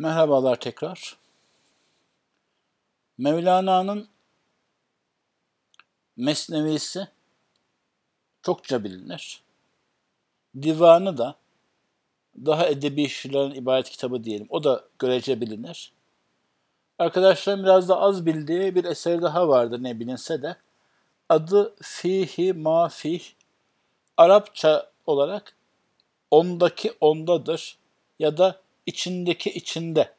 Merhabalar tekrar. Mevlana'nın Mesnevisi çokça bilinir. Divanı da daha edebi şiirlerin ibaret kitabı diyelim. O da görece bilinir. Arkadaşlarım biraz da az bildiği bir eser daha vardı ne bilinse de. Adı Fihi Mafih. Arapça olarak ondaki ondadır ya da içindeki içinde.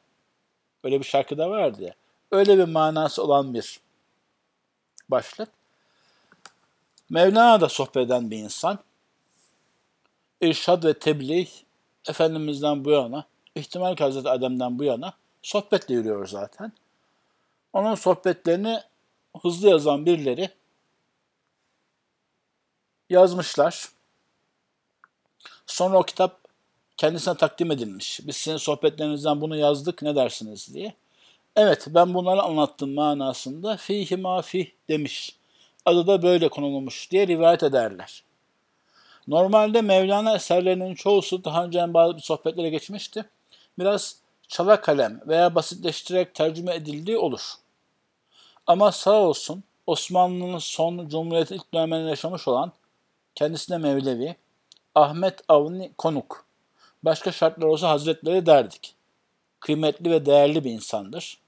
Öyle bir şarkı da vardı ya. Öyle bir manası olan bir başlık. Mevlana da sohbet eden bir insan. İrşad ve tebliğ Efendimiz'den bu yana, ihtimal ki Hazreti Adem'den bu yana sohbetle yürüyor zaten. Onun sohbetlerini hızlı yazan birileri yazmışlar. Sonra o kitap kendisine takdim edilmiş. Biz sizin sohbetlerinizden bunu yazdık ne dersiniz diye. Evet ben bunları anlattım manasında fihi ma fih demiş. Adı da böyle konulmuş diye rivayet ederler. Normalde Mevlana eserlerinin çoğusu daha önce bazı sohbetlere geçmişti. Biraz çala kalem veya basitleştirerek tercüme edildiği olur. Ama sağ olsun Osmanlı'nın son Cumhuriyet ilk döneminde yaşamış olan kendisine Mevlevi, Ahmet Avni Konuk başka şartlar olsa hazretleri derdik. Kıymetli ve değerli bir insandır.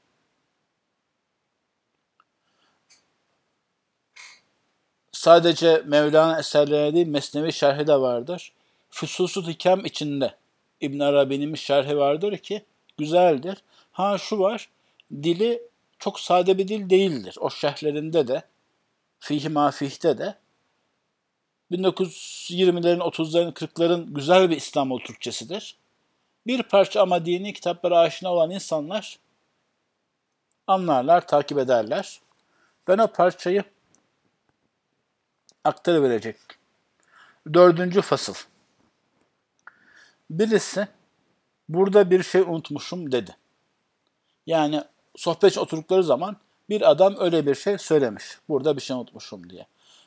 Sadece Mevlana eserleri değil, Mesnevi şerhi de vardır. Füsusut Hikam içinde İbn Arabi'nin şerhi vardır ki güzeldir. Ha şu var, dili çok sade bir dil değildir. O şerhlerinde de, fihi mafihte de 1920'lerin, 30'ların, 40'ların güzel bir İstanbul Türkçesidir. Bir parça ama dini kitaplara aşina olan insanlar anlarlar, takip ederler. Ben o parçayı aktarıverecek. Dördüncü fasıl. Birisi burada bir şey unutmuşum dedi. Yani sohbet oturdukları zaman bir adam öyle bir şey söylemiş. Burada bir şey unutmuşum diye.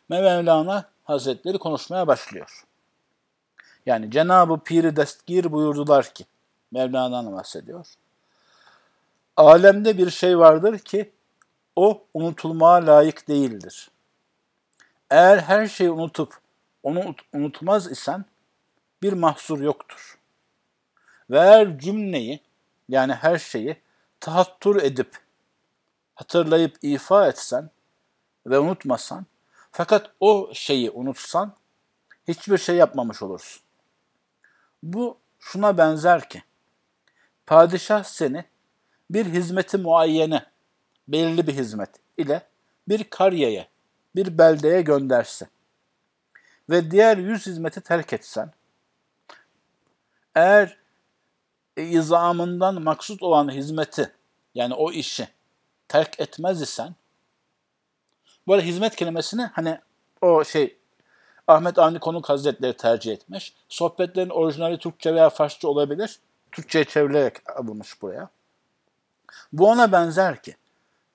Mevlana Hazretleri konuşmaya başlıyor. Yani Cenab-ı Piri Destgir buyurdular ki, Mevlana'dan bahsediyor. Alemde bir şey vardır ki o unutulmaya layık değildir. Eğer her şeyi unutup onu unutmaz isen bir mahsur yoktur. Ve eğer cümleyi yani her şeyi tahattur edip hatırlayıp ifa etsen ve unutmasan fakat o şeyi unutsan hiçbir şey yapmamış olursun. Bu şuna benzer ki padişah seni bir hizmeti muayyene, belirli bir hizmet ile bir kariyeye, bir beldeye gönderse ve diğer yüz hizmeti terk etsen, eğer izamından maksut olan hizmeti yani o işi terk etmez isen bu arada hizmet kelimesini hani o şey Ahmet Avni Konuk Hazretleri tercih etmiş. Sohbetlerin orijinali Türkçe veya Farsça olabilir. Türkçe'ye çevrilerek alınmış buraya. Bu ona benzer ki,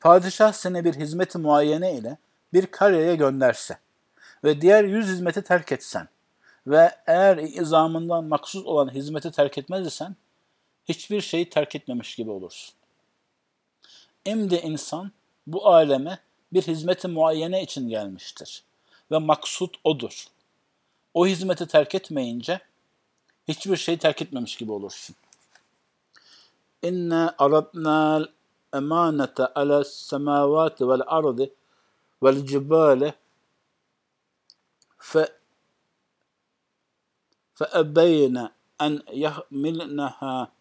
padişah seni bir hizmeti muayyene ile bir kareye gönderse ve diğer yüz hizmeti terk etsen ve eğer izamından maksuz olan hizmeti terk etmez isen hiçbir şeyi terk etmemiş gibi olursun. Emdi insan bu aleme bir hizmeti muayyene için gelmiştir. Ve maksut odur. O hizmeti terk etmeyince hiçbir şeyi terk etmemiş gibi olursun. İnne aradnal emanete ala semavati vel ardı vel cibale fe فأبين أن يحملنها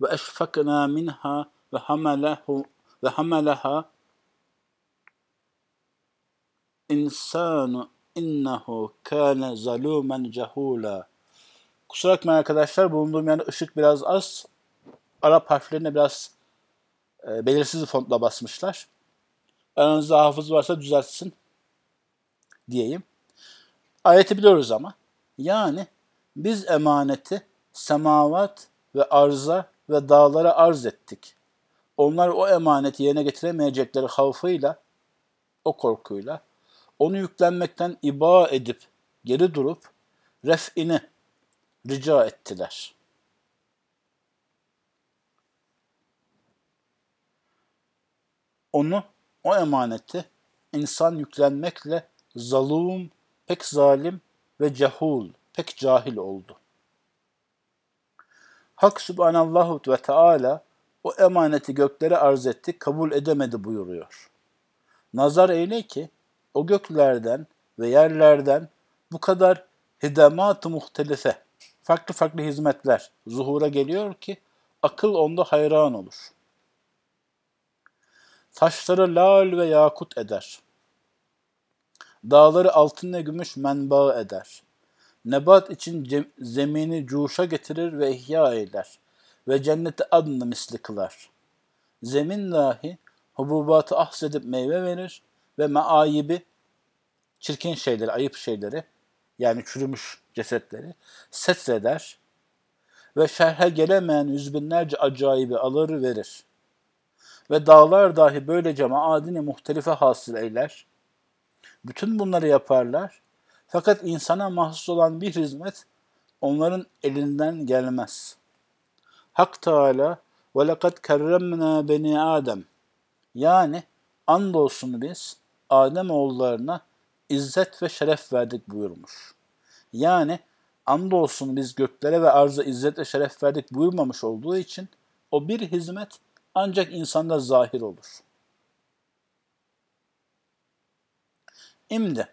وأشفقنا منها وحمله وحملها insanu innehu kâne zalûmen cehûlâ. Kusura bakmayın arkadaşlar bulunduğum yerde ışık biraz az. Arap harflerine biraz e, belirsiz fontla basmışlar. Aranızda hafız varsa düzeltsin diyeyim. Ayeti biliyoruz ama. Yani biz emaneti semavat ve arza ve dağlara arz ettik. Onlar o emaneti yerine getiremeyecekleri havfıyla, o korkuyla onu yüklenmekten iba edip geri durup ref'ini rica ettiler. Onu, o emaneti insan yüklenmekle zalum, pek zalim ve cehul, pek cahil oldu. Hak Subhanallahu ve Teala o emaneti göklere arz etti, kabul edemedi buyuruyor. Nazar eyle ki o göklerden ve yerlerden bu kadar hidemat-ı muhtelife, farklı farklı hizmetler zuhura geliyor ki akıl onda hayran olur. Taşları lal ve yakut eder. Dağları altın ve gümüş menba eder. Nebat için zemini cuşa getirir ve ihya eder. Ve cenneti adını misli kılar. Zemin dahi hububatı ahsedip meyve verir ve meayibi çirkin şeyleri, ayıp şeyleri yani çürümüş cesetleri setreder ve şerhe gelemeyen yüz binlerce acayibi alır verir. Ve dağlar dahi böylece maadini muhtelife hasıl eyler. Bütün bunları yaparlar. Fakat insana mahsus olan bir hizmet onların elinden gelmez. Hak Teala وَلَقَدْ كَرَّمْنَا beni Adem Yani andolsun biz Adem oğullarına izzet ve şeref verdik buyurmuş. Yani andolsun biz göklere ve arza izzet ve şeref verdik buyurmamış olduğu için o bir hizmet ancak insanda zahir olur. İmdi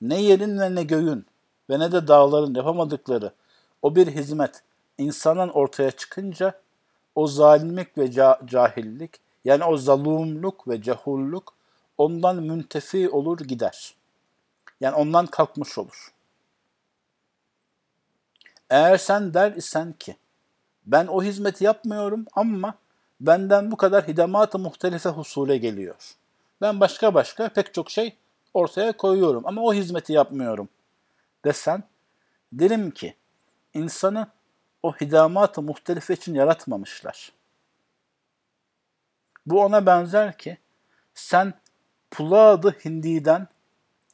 ne yerin ve ne göğün ve ne de dağların yapamadıkları o bir hizmet insanın ortaya çıkınca o zalimlik ve cahillik yani o zalumluk ve cehulluk ondan müntefi olur gider. Yani ondan kalkmış olur. Eğer sen der isen ki ben o hizmeti yapmıyorum ama benden bu kadar hidemat-ı muhtelife husule geliyor. Ben başka başka pek çok şey ortaya koyuyorum ama o hizmeti yapmıyorum desen derim ki insanı o hidamat-ı için yaratmamışlar. Bu ona benzer ki sen Puladı Hindi'den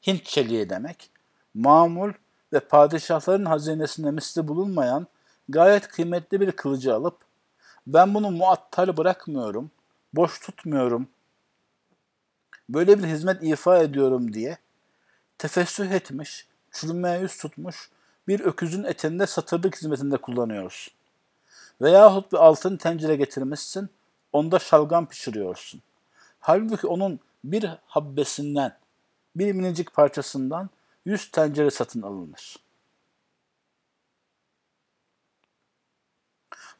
Hint çeliği demek, mamul ve padişahların hazinesinde misli bulunmayan gayet kıymetli bir kılıcı alıp ben bunu muattal bırakmıyorum, boş tutmuyorum, böyle bir hizmet ifa ediyorum diye tefessüh etmiş, çürümeye yüz tutmuş bir öküzün etinde satırlık hizmetinde kullanıyoruz. Veyahut bir altın tencere getirmişsin, onda şalgam pişiriyorsun. Halbuki onun bir habbesinden, bir minicik parçasından yüz tencere satın alınır.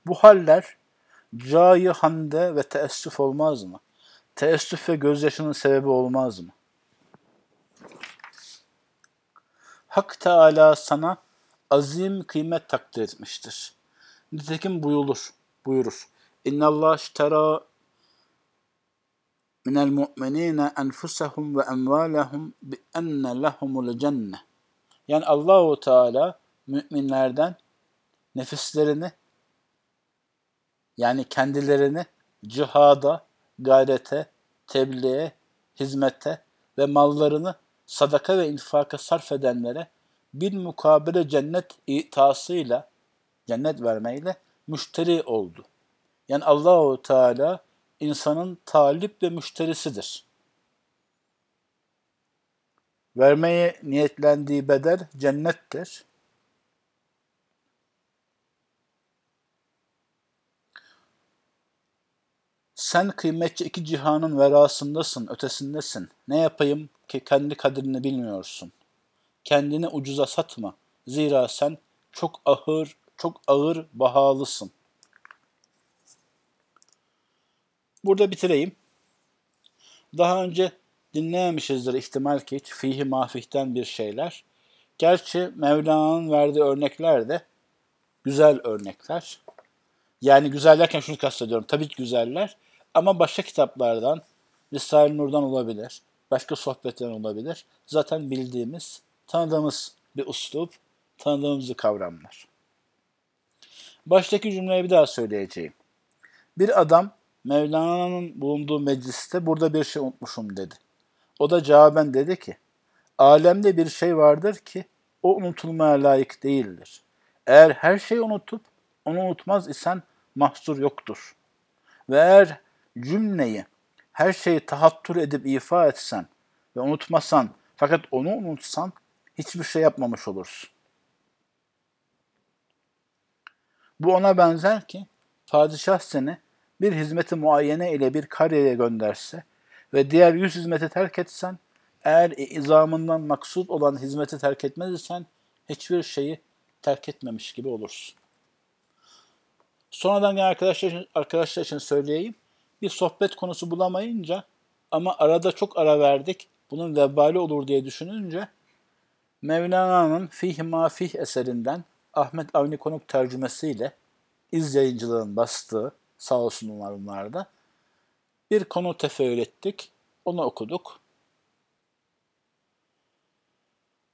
Bu haller cayı hande ve teessüf olmaz mı? Teessüf ve gözyaşının sebebi olmaz mı? Hak Teala sana azim kıymet takdir etmiştir. Nitekim buyulur, buyurur. İnna Allah iştera enfusahum ve emvalahum bi enne lehumul cenne. Yani Allahu Teala müminlerden nefislerini yani kendilerini cihada, gayrete, tebliğe, hizmete ve mallarını sadaka ve infaka sarf edenlere bir mukabele cennet itasıyla, cennet vermeyle müşteri oldu. Yani Allahu Teala insanın talip ve müşterisidir. Vermeye niyetlendiği bedel cennettir. Sen kıymetçi iki cihanın verasındasın, ötesindesin. Ne yapayım ki kendi kadrini bilmiyorsun. Kendini ucuza satma. Zira sen çok ağır, çok ağır bahalısın.'' Burada bitireyim. Daha önce dinlememişizdir ihtimal ki hiç fihi mafihten bir şeyler. Gerçi Mevlana'nın verdiği örnekler de güzel örnekler. Yani güzel derken şunu kastediyorum. Tabii ki güzeller ama başka kitaplardan, Risale-i Nur'dan olabilir, başka sohbetten olabilir. Zaten bildiğimiz, tanıdığımız bir uslup, tanıdığımız bir kavramlar. Baştaki cümleyi bir daha söyleyeceğim. Bir adam Mevlana'nın bulunduğu mecliste burada bir şey unutmuşum dedi. O da cevaben dedi ki, alemde bir şey vardır ki o unutulmaya layık değildir. Eğer her şeyi unutup onu unutmaz isen mahsur yoktur. Ve eğer cümleyi her şeyi tahattür edip ifa etsen ve unutmasan fakat onu unutsan hiçbir şey yapmamış olursun. Bu ona benzer ki padişah seni bir hizmeti muayyene ile bir karyeye gönderse ve diğer yüz hizmeti terk etsen, eğer izamından maksud olan hizmeti terk etmez isen hiçbir şeyi terk etmemiş gibi olursun. Sonradan gelen arkadaşlar için, arkadaşlar için söyleyeyim. Bir sohbet konusu bulamayınca ama arada çok ara verdik. Bunun vebali olur diye düşününce Mevlana'nın Fih Ma eserinden Ahmet Avni Konuk tercümesiyle İz Yayıncılığın bastığı sağ olsunlar bunlar da bir konu tefeül ettik. Onu okuduk.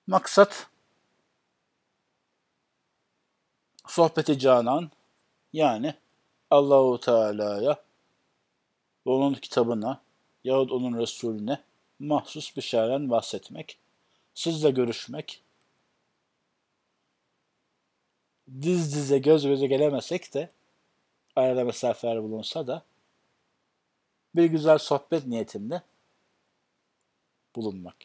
Maksat sohbeti canan yani Allahu Teala'ya ve onun kitabına yahut onun Resulüne mahsus bir şeylerden bahsetmek, sizle görüşmek, diz dize göz göze gelemesek de arada mesafeler bulunsa da bir güzel sohbet niyetinde bulunmak.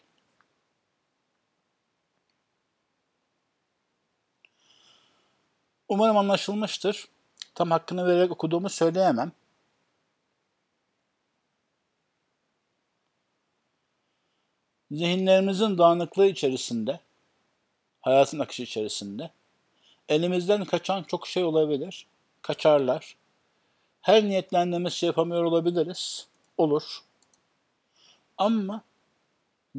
Umarım anlaşılmıştır. Tam hakkını vererek okuduğumu söyleyemem. Zihinlerimizin dağınıklığı içerisinde, hayatın akışı içerisinde elimizden kaçan çok şey olabilir. Kaçarlar. Her niyetlendiğimiz şey yapamıyor olabiliriz. Olur. Ama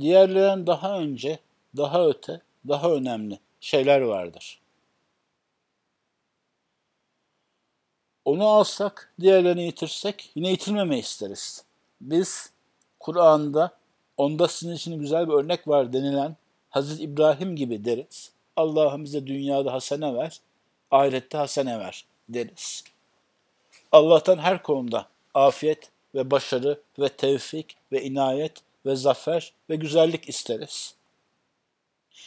diğerlerinden daha önce, daha öte, daha önemli şeyler vardır. Onu alsak, diğerlerini yitirsek yine yitirmemeyi isteriz. Biz Kur'an'da onda sizin için güzel bir örnek var denilen Hazreti İbrahim gibi deriz. Allah'ım bize dünyada hasene ver, ahirette hasene ver deriz. Allah'tan her konuda afiyet ve başarı ve tevfik ve inayet ve zafer ve güzellik isteriz.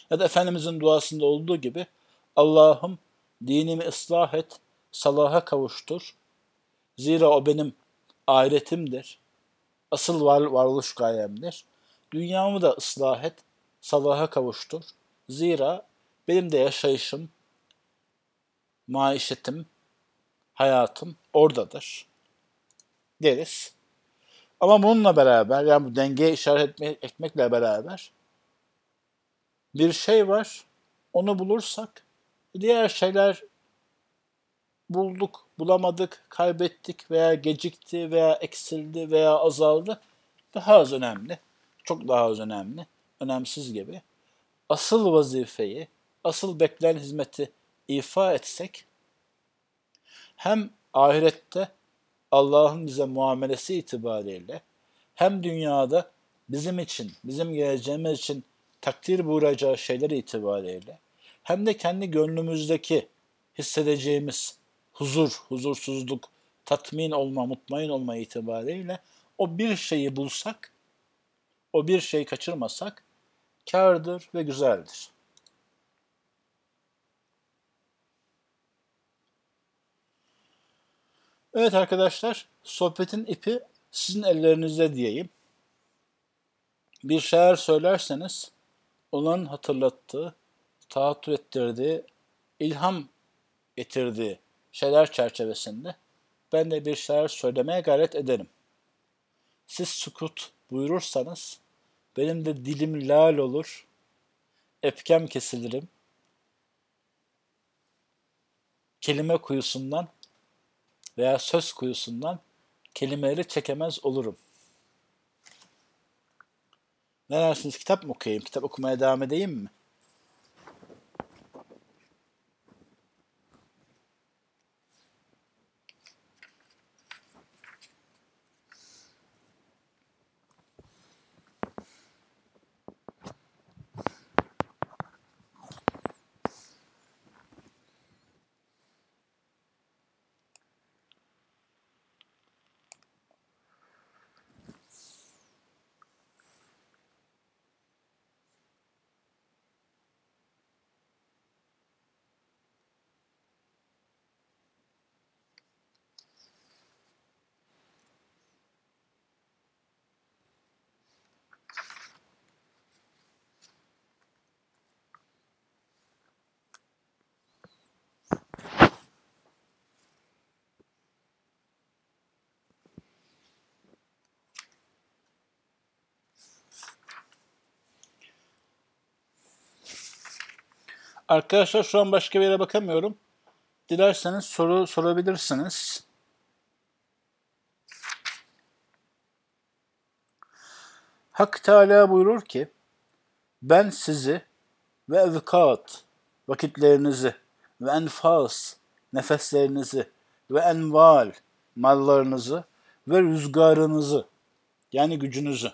Ya da Efendimizin duasında olduğu gibi Allah'ım dinimi ıslah et, salaha kavuştur. Zira o benim ahiretimdir. Asıl var, varoluş gayemdir. Dünyamı da ıslah et, salaha kavuştur. Zira benim de yaşayışım, maişetim, hayatım oradadır deriz. Ama bununla beraber yani bu dengeye işaret etme, etmekle beraber bir şey var. Onu bulursak diğer şeyler bulduk, bulamadık, kaybettik veya gecikti veya eksildi veya azaldı. Daha az önemli. Çok daha az önemli. Önemsiz gibi. Asıl vazifeyi, asıl beklenen hizmeti ifa etsek hem ahirette Allah'ın bize muamelesi itibariyle hem dünyada bizim için, bizim geleceğimiz için takdir buyuracağı şeyler itibariyle hem de kendi gönlümüzdeki hissedeceğimiz huzur, huzursuzluk, tatmin olma, mutmain olma itibariyle o bir şeyi bulsak, o bir şeyi kaçırmasak kârdır ve güzeldir. Evet arkadaşlar, sohbetin ipi sizin ellerinizde diyeyim. Bir şair söylerseniz, onun hatırlattığı, tahattür ettirdiği, ilham getirdiği şeyler çerçevesinde ben de bir şeyler söylemeye gayret ederim. Siz sukut buyurursanız benim de dilim lal olur, epkem kesilirim. Kelime kuyusundan veya söz kuyusundan kelimeleri çekemez olurum. Ne dersiniz kitap mı okuyayım? Kitap okumaya devam edeyim mi? Arkadaşlar şu an başka bir yere bakamıyorum. Dilerseniz soru sorabilirsiniz. Hak Teala buyurur ki ben sizi ve evkat vakitlerinizi ve enfas nefeslerinizi ve enval mallarınızı ve rüzgarınızı yani gücünüzü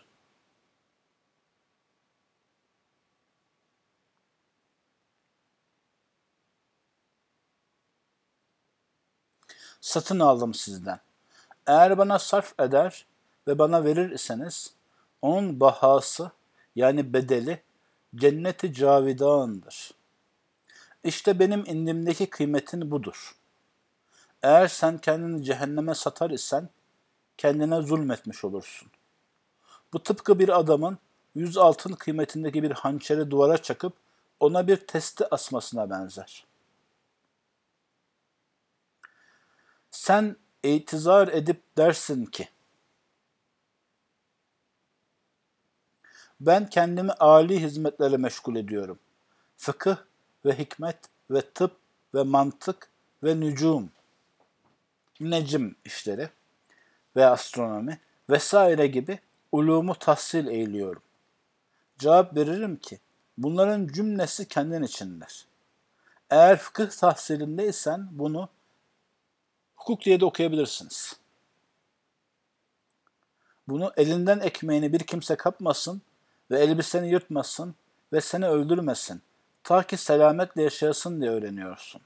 satın aldım sizden. Eğer bana sarf eder ve bana verir iseniz onun bahası yani bedeli cenneti cavidandır. İşte benim indimdeki kıymetin budur. Eğer sen kendini cehenneme satar isen kendine zulmetmiş olursun. Bu tıpkı bir adamın yüz altın kıymetindeki bir hançeri duvara çakıp ona bir testi asmasına benzer. Sen itizar edip dersin ki, ben kendimi âli hizmetlere meşgul ediyorum. Fıkıh ve hikmet ve tıp ve mantık ve nücum, necim işleri ve astronomi vesaire gibi ulumu tahsil eğiliyorum. Cevap veririm ki bunların cümlesi kendin içindir. Eğer fıkıh tahsilindeysen bunu hukuk diye de okuyabilirsiniz. Bunu elinden ekmeğini bir kimse kapmasın ve elbiseni yırtmasın ve seni öldürmesin. Ta ki selametle yaşayasın diye öğreniyorsun.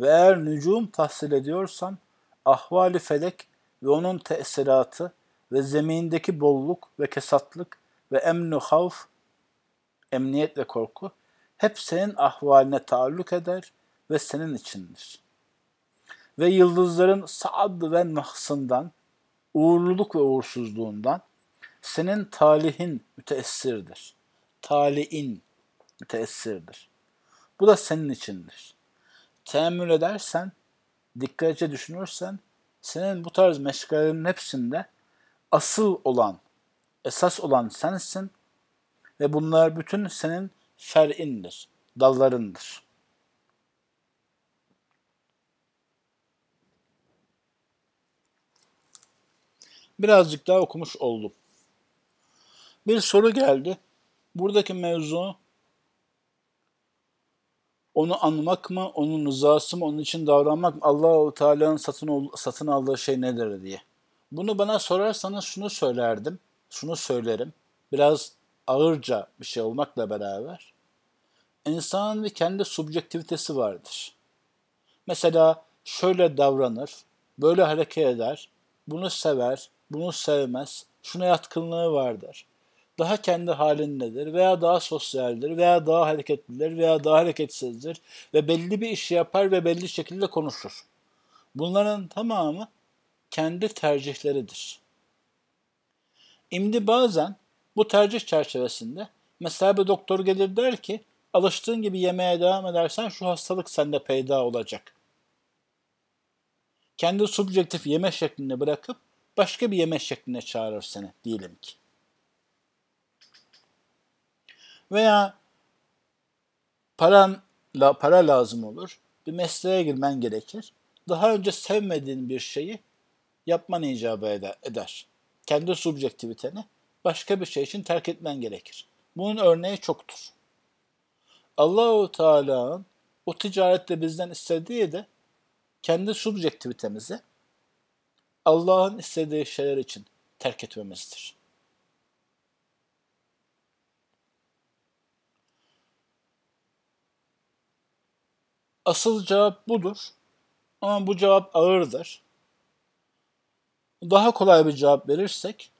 Ve eğer nücum tahsil ediyorsan ahvali felek ve onun tesiratı ve zemindeki bolluk ve kesatlık ve emnu havf, emniyet ve korku hep senin ahvaline taalluk eder ve senin içindir. Ve yıldızların saad ve nahsından, uğurluluk ve uğursuzluğundan senin talihin müteessirdir. Taliin müteessirdir. Bu da senin içindir. Teemmül edersen, dikkatlice düşünürsen, senin bu tarz meşgalelerin hepsinde asıl olan, esas olan sensin ve bunlar bütün senin fer'indir, dallarındır. Birazcık daha okumuş oldum. Bir soru geldi. Buradaki mevzu onu anmak mı, onun rızası mı, onun için davranmak mı, Allah-u Teala'nın satın, satın aldığı şey nedir diye. Bunu bana sorarsanız şunu söylerdim, şunu söylerim. Biraz ağırca bir şey olmakla beraber. İnsanın bir kendi subjektivitesi vardır. Mesela şöyle davranır, böyle hareket eder, bunu sever, bunu sevmez, şuna yatkınlığı vardır daha kendi halindedir veya daha sosyaldir veya daha hareketlidir veya daha hareketsizdir ve belli bir işi yapar ve belli şekilde konuşur. Bunların tamamı kendi tercihleridir. İmdi bazen bu tercih çerçevesinde mesela bir doktor gelir der ki alıştığın gibi yemeye devam edersen şu hastalık sende peyda olacak. Kendi subjektif yeme şeklini bırakıp başka bir yeme şekline çağırır seni diyelim ki. Veya paran, la, para lazım olur. Bir mesleğe girmen gerekir. Daha önce sevmediğin bir şeyi yapman icabı eder. Kendi subjektiviteni başka bir şey için terk etmen gerekir. Bunun örneği çoktur. Allahu Teala'nın o ticarette bizden istediği de kendi subjektivitemizi Allah'ın istediği şeyler için terk etmemizdir. Asıl cevap budur. Ama bu cevap ağırdır. Daha kolay bir cevap verirsek,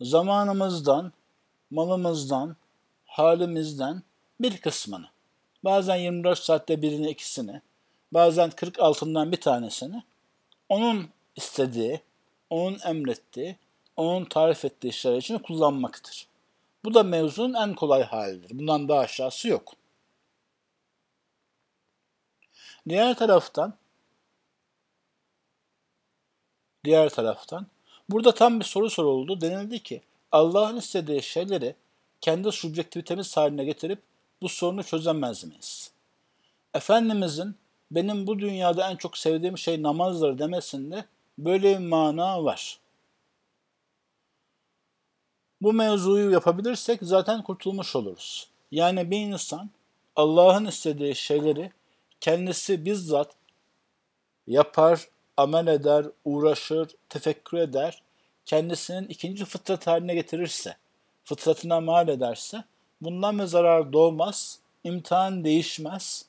zamanımızdan, malımızdan, halimizden bir kısmını, bazen 24 saatte birini ikisini, bazen 40 altından bir tanesini, onun istediği, onun emrettiği, onun tarif ettiği şeyler için kullanmaktır. Bu da mevzunun en kolay halidir. Bundan daha aşağısı yok. Diğer taraftan diğer taraftan burada tam bir soru soruldu. Denildi ki Allah'ın istediği şeyleri kendi subjektivitemiz haline getirip bu sorunu çözemez miyiz? Efendimizin benim bu dünyada en çok sevdiğim şey namazdır demesinde böyle bir mana var. Bu mevzuyu yapabilirsek zaten kurtulmuş oluruz. Yani bir insan Allah'ın istediği şeyleri kendisi bizzat yapar, amel eder, uğraşır, tefekkür eder, kendisinin ikinci fıtrat haline getirirse, fıtratına mal ederse bundan bir zarar doğmaz, imtihan değişmez.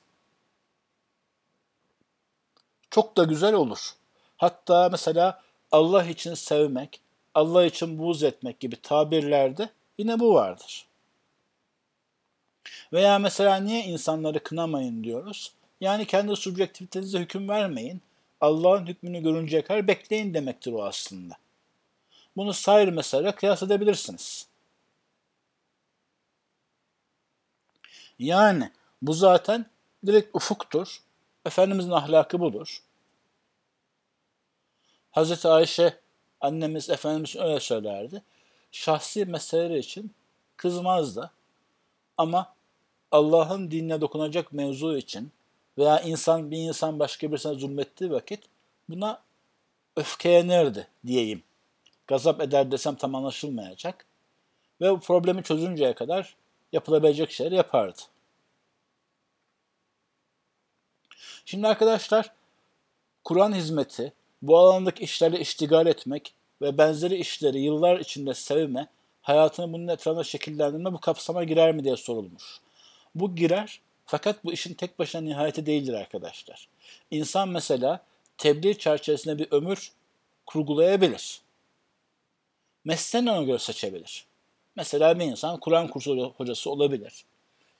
Çok da güzel olur. Hatta mesela Allah için sevmek, Allah için buğz etmek gibi tabirlerde yine bu vardır. Veya mesela niye insanları kınamayın diyoruz? Yani kendi subjektivitenize hüküm vermeyin. Allah'ın hükmünü görünceye kadar bekleyin demektir o aslında. Bunu sair mesela kıyas edebilirsiniz. Yani bu zaten direkt ufuktur. Efendimizin ahlakı budur. Hazreti Ayşe annemiz Efendimiz öyle söylerdi. Şahsi meseleler için kızmazdı. Ama Allah'ın dinine dokunacak mevzu için veya insan bir insan başka birisine zulmettiği vakit buna öfkelenirdi diyeyim. Gazap eder desem tam anlaşılmayacak. Ve bu problemi çözünceye kadar yapılabilecek şeyler yapardı. Şimdi arkadaşlar Kur'an hizmeti, bu alandaki işlerle iştigal etmek ve benzeri işleri yıllar içinde sevme, hayatını bunun etrafında şekillendirme bu kapsama girer mi diye sorulmuş. Bu girer fakat bu işin tek başına nihayeti değildir arkadaşlar. İnsan mesela tebliğ çerçevesinde bir ömür kurgulayabilir. Mesleğini ona göre seçebilir. Mesela bir insan Kur'an kursu hocası olabilir.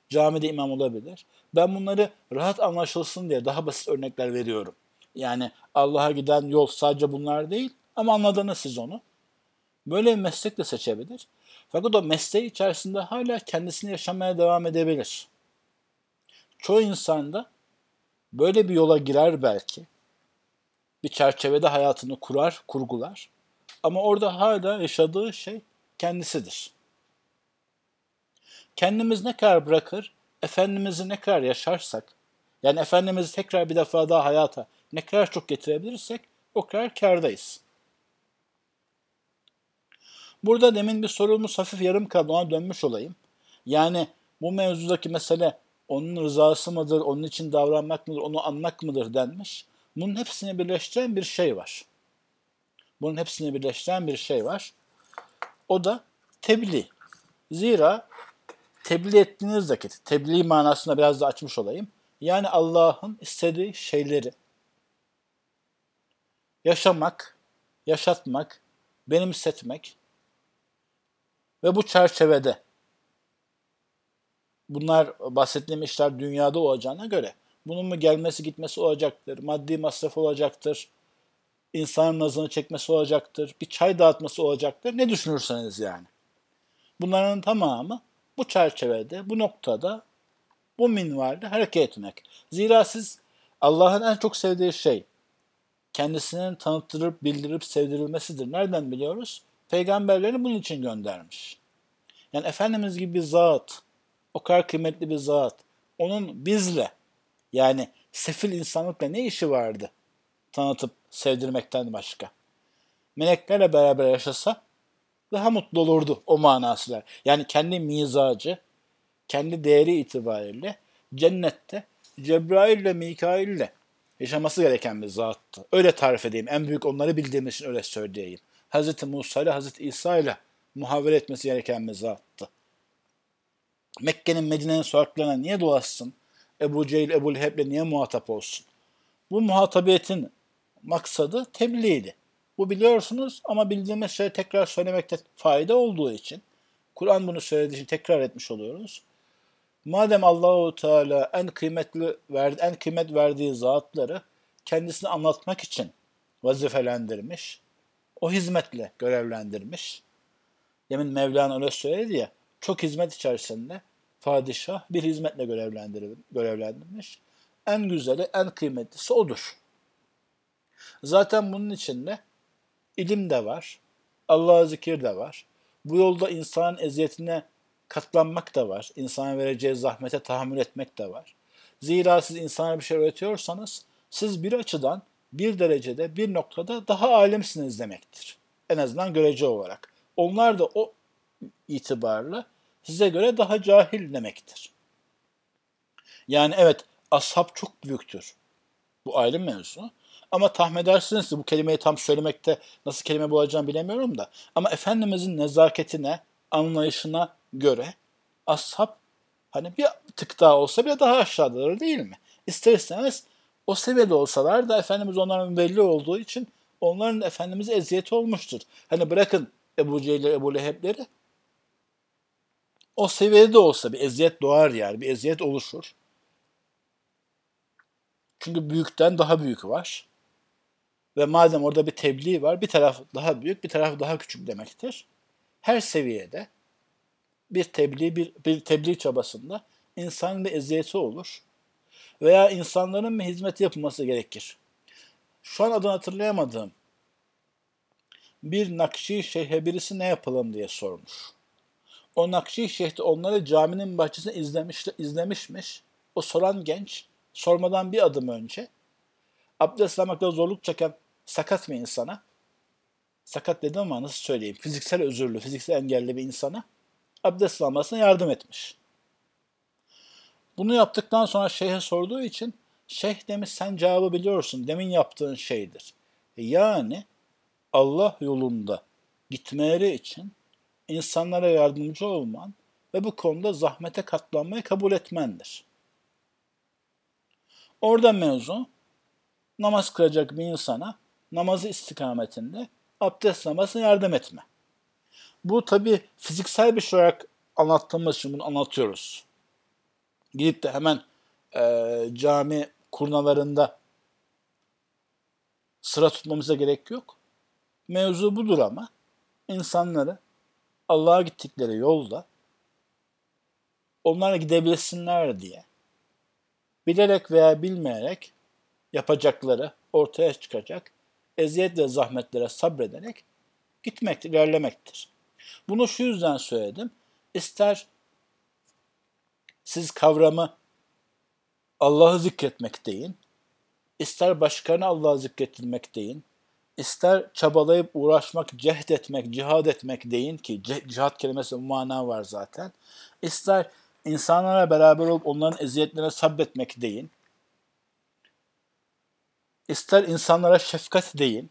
Camide imam olabilir. Ben bunları rahat anlaşılsın diye daha basit örnekler veriyorum. Yani Allah'a giden yol sadece bunlar değil ama anladınız siz onu. Böyle bir meslek de seçebilir. Fakat o mesleği içerisinde hala kendisini yaşamaya devam edebilir. Çoğu insan da böyle bir yola girer belki. Bir çerçevede hayatını kurar, kurgular. Ama orada hala yaşadığı şey kendisidir. Kendimiz ne kadar bırakır, Efendimiz'i ne kadar yaşarsak, yani Efendimiz'i tekrar bir defa daha hayata ne kadar çok getirebilirsek o kadar kardayız. Burada demin bir sorumuz hafif yarım kaldı ona dönmüş olayım. Yani bu mevzudaki mesele onun rızası mıdır, onun için davranmak mıdır, onu anmak mıdır denmiş. Bunun hepsini birleştiren bir şey var. Bunun hepsini birleştiren bir şey var. O da tebliğ. Zira tebliğ ettiğiniz vakit, tebliğ manasında biraz da açmış olayım. Yani Allah'ın istediği şeyleri yaşamak, yaşatmak, benimsetmek ve bu çerçevede bunlar bahsettiğim işler dünyada olacağına göre bunun mu gelmesi gitmesi olacaktır, maddi masraf olacaktır, insanın nazını çekmesi olacaktır, bir çay dağıtması olacaktır. Ne düşünürseniz yani. Bunların tamamı bu çerçevede, bu noktada, bu minvalde hareket etmek. Zira siz Allah'ın en çok sevdiği şey kendisinin tanıttırıp, bildirip, sevdirilmesidir. Nereden biliyoruz? Peygamberlerini bunun için göndermiş. Yani Efendimiz gibi bir zat, o kadar kıymetli bir zat, onun bizle, yani sefil insanlıkla ne işi vardı tanıtıp sevdirmekten başka? Meleklerle beraber yaşasa daha mutlu olurdu o manasıyla. Yani kendi mizacı, kendi değeri itibariyle cennette Cebrail ile Mikail ile yaşaması gereken bir zattı. Öyle tarif edeyim. En büyük onları bildiğim için öyle söyleyeyim. Hz. Musa ile Hz. İsa ile muhavere etmesi gereken bir zattı. Mekke'nin Medine'nin sokaklarına niye dolaşsın? Ebu Cehil, Ebu Leheb'le niye muhatap olsun? Bu muhatabiyetin maksadı tebliğdi. Bu biliyorsunuz ama bildiğimiz şeyi tekrar söylemekte fayda olduğu için Kur'an bunu söylediği için tekrar etmiş oluyoruz. Madem Allahu Teala en kıymetli verdi, en kıymet verdiği zatları kendisini anlatmak için vazifelendirmiş, o hizmetle görevlendirmiş. Demin Mevlana öyle söyledi ya, çok hizmet içerisinde padişah bir hizmetle görevlendirmiş. En güzeli, en kıymetlisi odur. Zaten bunun içinde ilim de var, Allah'a zikir de var. Bu yolda insanın eziyetine katlanmak da var. İnsana vereceği zahmete tahammül etmek de var. Zira siz insana bir şey öğretiyorsanız siz bir açıdan bir derecede bir noktada daha alimsiniz demektir. En azından görece olarak. Onlar da o itibarla size göre daha cahil demektir. Yani evet ashab çok büyüktür. Bu ayrı mevzu. Ama tahmin edersiniz ki bu kelimeyi tam söylemekte nasıl kelime bulacağımı bilemiyorum da. Ama Efendimizin nezaketine, anlayışına göre ashab hani bir tık daha olsa bile daha aşağıdadır değil mi? İster istemez o seviyede olsalar da Efendimiz onların belli olduğu için onların Efendimiz'e eziyeti olmuştur. Hani bırakın Ebu Cehil'leri, Ebu Leheb'leri o seviyede olsa bir eziyet doğar yani. Bir eziyet oluşur. Çünkü büyükten daha büyük var. Ve madem orada bir tebliğ var, bir taraf daha büyük, bir taraf daha küçük demektir. Her seviyede bir tebliğ, bir, bir tebliğ çabasında insanın bir eziyeti olur. Veya insanların bir hizmet yapılması gerekir. Şu an adını hatırlayamadığım bir Nakşi Şeyh'e birisi ne yapalım diye sormuş. O Nakşi Şeyh de onları caminin bahçesinde izlemiş, izlemişmiş. O soran genç sormadan bir adım önce abdest almakta zorluk çeken sakat bir insana sakat dedim ama nasıl söyleyeyim fiziksel özürlü, fiziksel engelli bir insana abdest almasına yardım etmiş. Bunu yaptıktan sonra şeyhe sorduğu için şeyh demiş sen cevabı biliyorsun demin yaptığın şeydir. E yani Allah yolunda gitmeleri için insanlara yardımcı olman ve bu konuda zahmete katlanmayı kabul etmendir. Orada mevzu namaz kılacak bir insana namazı istikametinde abdest almasına yardım etme. Bu tabi fiziksel bir şey olarak anlattığımız için bunu anlatıyoruz. Gidip de hemen e, cami kurnalarında sıra tutmamıza gerek yok. Mevzu budur ama insanları Allah'a gittikleri yolda onlara gidebilsinler diye bilerek veya bilmeyerek yapacakları ortaya çıkacak eziyet ve zahmetlere sabrederek gitmektir, ilerlemektir. Bunu şu yüzden söyledim. İster siz kavramı Allah'ı zikretmek deyin, ister başkalarına Allah'ı zikrettirmek deyin, ister çabalayıp uğraşmak, cehd etmek, cihad etmek deyin ki cihad kelimesi mana var zaten. İster insanlara beraber olup onların eziyetlerine sabretmek deyin. İster insanlara şefkat deyin.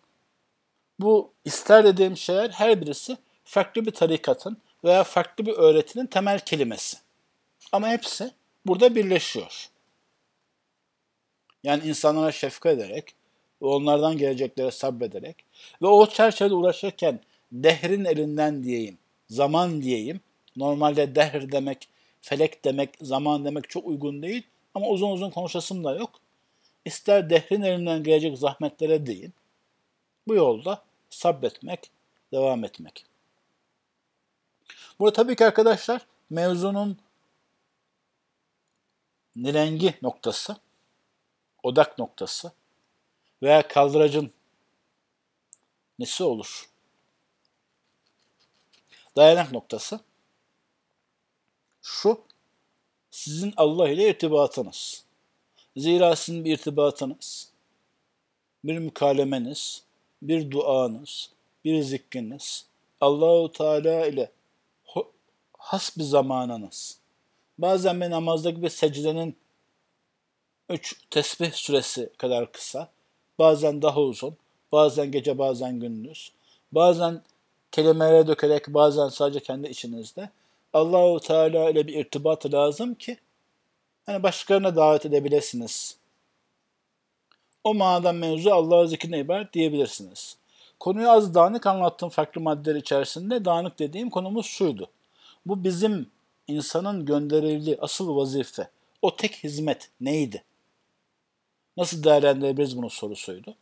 Bu ister dediğim şeyler her birisi farklı bir tarikatın veya farklı bir öğretinin temel kelimesi. Ama hepsi burada birleşiyor. Yani insanlara şefkat ederek onlardan geleceklere sabrederek ve o çerçevede uğraşırken dehrin elinden diyeyim, zaman diyeyim. Normalde dehr demek, felek demek, zaman demek çok uygun değil ama uzun uzun konuşasım da yok. İster dehrin elinden gelecek zahmetlere deyin. Bu yolda sabretmek, devam etmek. Burada tabii ki arkadaşlar mevzunun nirengi noktası, odak noktası veya kaldıracın nesi olur? Dayanak noktası şu, sizin Allah ile irtibatınız. Zira sizin bir irtibatınız, bir mükalemeniz, bir duanız, bir zikriniz, Allahu Teala ile has bir zamanınız. Bazen bir namazdaki bir secdenin üç tesbih süresi kadar kısa, bazen daha uzun, bazen gece bazen gündüz, bazen kelimelere dökerek bazen sadece kendi içinizde Allahu Teala ile bir irtibat lazım ki hani başkalarına davet edebilirsiniz. O manadan mevzu Allah'a zikrine ibaret diyebilirsiniz. Konuyu az dağınık anlattığım farklı maddeler içerisinde dağınık dediğim konumuz şuydu. Bu bizim insanın gönderildiği asıl vazife, o tek hizmet neydi? Nasıl değerlendirebiliriz bunu sorusuydu.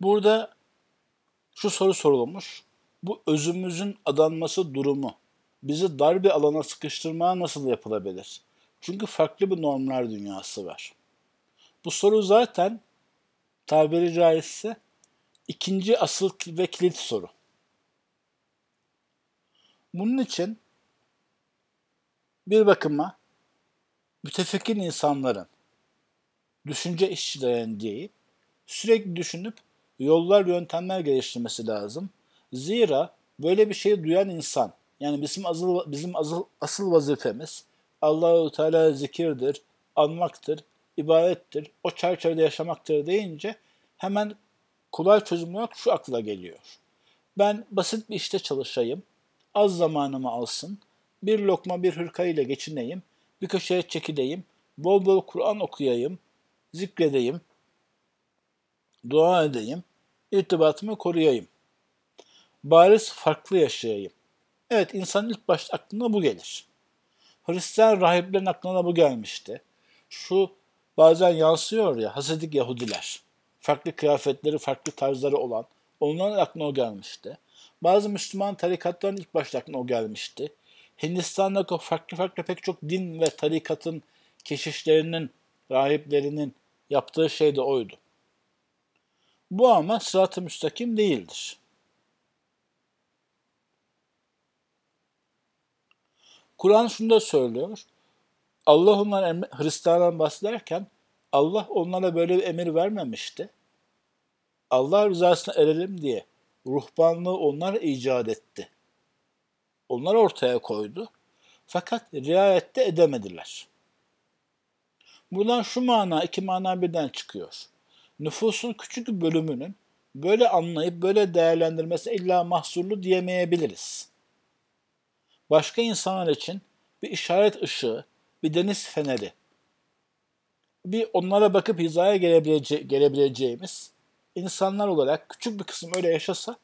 Burada şu soru sorulmuş. Bu özümüzün adanması durumu bizi dar bir alana sıkıştırmaya nasıl yapılabilir? Çünkü farklı bir normlar dünyası var. Bu soru zaten tabiri caizse ikinci asıl ve kilit soru. Bunun için bir bakıma mütefekkin insanların, düşünce işçilerin değil, sürekli düşünüp yollar, yöntemler geliştirmesi lazım. Zira böyle bir şeyi duyan insan, yani bizim asıl, bizim asıl, asıl vazifemiz Allahu Teala zikirdir, anmaktır, ibadettir, o çerçevede yaşamaktır deyince hemen kolay çözüm olarak şu akla geliyor. Ben basit bir işte çalışayım, az zamanımı alsın, bir lokma bir hırka ile geçineyim, bir köşeye çekileyim, bol bol Kur'an okuyayım, zikredeyim, dua edeyim, irtibatımı koruyayım. Bariz farklı yaşayayım. Evet insan ilk başta aklına bu gelir. Hristiyan rahiplerin aklına bu gelmişti. Şu bazen yansıyor ya Hasidik Yahudiler. Farklı kıyafetleri, farklı tarzları olan. Onların aklına o gelmişti. Bazı Müslüman tarikatların ilk başta aklına o gelmişti. Hindistan'daki o farklı farklı pek çok din ve tarikatın keşişlerinin, rahiplerinin yaptığı şey de oydu. Bu ama sırat-ı müstakim değildir. Kur'an şunu da söylüyor. Allah onlara Hristiyanlar bahsederken Allah onlara böyle bir emir vermemişti. Allah rızasına erelim diye ruhbanlığı onlar icat etti. Onlar ortaya koydu. Fakat riayette edemediler. Buradan şu mana, iki mana birden çıkıyor. Nüfusun küçük bir bölümünün böyle anlayıp böyle değerlendirmesi illa mahsurlu diyemeyebiliriz. Başka insanlar için bir işaret ışığı, bir deniz feneri, bir onlara bakıp hizaya gelebilece gelebileceğimiz insanlar olarak küçük bir kısım öyle yaşasa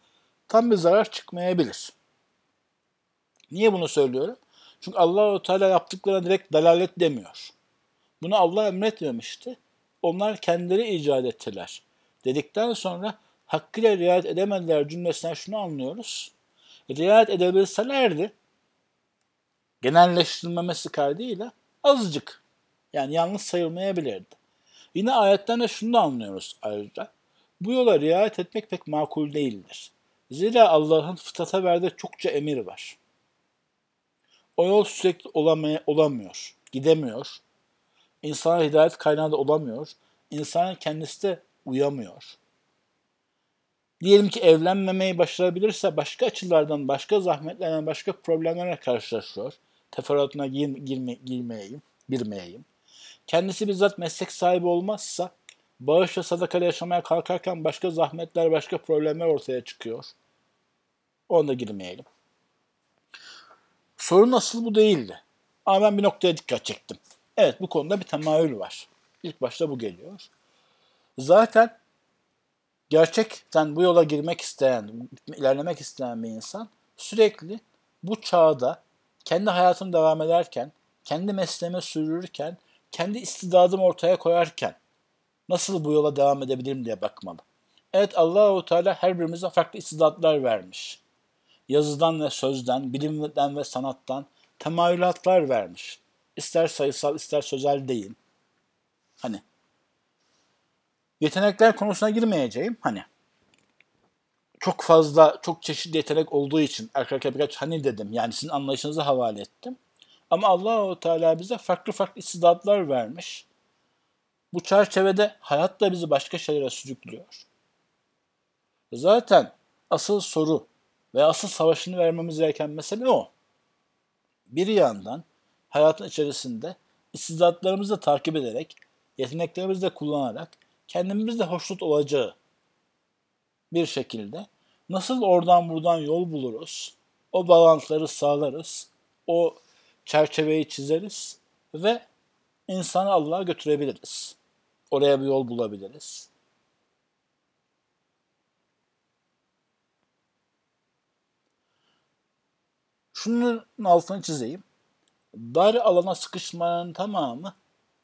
tam bir zarar çıkmayabilir. Niye bunu söylüyorum? Çünkü Allahu Teala yaptıklarına direkt dalalet demiyor. Bunu Allah emretmemişti. Onlar kendileri icat ettiler. Dedikten sonra hakkıyla riayet edemediler cümlesinden şunu anlıyoruz. Riayet edebilselerdi genelleştirilmemesi kaydıyla azıcık yani yalnız sayılmayabilirdi. Yine ayetten de şunu da anlıyoruz ayrıca. Bu yola riayet etmek pek makul değildir. Zira Allah'ın fıtrata verdiği çokça emir var. O yol sürekli olamay- olamıyor, gidemiyor. İnsana hidayet kaynağı da olamıyor. İnsanın kendisi de uyamıyor. Diyelim ki evlenmemeyi başarabilirse başka açılardan, başka zahmetlerden, başka problemlerle karşılaşıyor. Teferruatına girme, girmeyeyim, girmeyeyim. Kendisi bizzat meslek sahibi olmazsa bağış ve sadakayla yaşamaya kalkarken başka zahmetler, başka problemler ortaya çıkıyor. Ona da girmeyelim. Sorun asıl bu değildi. Ama ben bir noktaya dikkat çektim. Evet bu konuda bir temayül var. İlk başta bu geliyor. Zaten gerçekten bu yola girmek isteyen, ilerlemek isteyen bir insan sürekli bu çağda kendi hayatını devam ederken, kendi mesleğimi sürdürürken, kendi istidadımı ortaya koyarken nasıl bu yola devam edebilirim diye bakmalı. Evet Allahu Teala her birimize farklı istidatlar vermiş. Yazıdan ve sözden, bilimden ve sanattan temayülatlar vermiş. İster sayısal ister sözel değil. Hani yetenekler konusuna girmeyeceğim. Hani çok fazla, çok çeşitli yetenek olduğu için arka birkaç hani dedim. Yani sizin anlayışınızı havale ettim. Ama Allahu Teala bize farklı farklı istidatlar vermiş. Bu çerçevede hayat da bizi başka şeylere sürüklüyor. Zaten asıl soru ve asıl savaşını vermemiz gereken mesele o. Bir yandan hayatın içerisinde istidatlarımızı takip ederek, yeteneklerimizi de kullanarak kendimiz de hoşnut olacağı bir şekilde nasıl oradan buradan yol buluruz, o bağlantıları sağlarız, o çerçeveyi çizeriz ve insanı Allah'a götürebiliriz. Oraya bir yol bulabiliriz. Şunun altını çizeyim. Dar alana sıkışmanın tamamı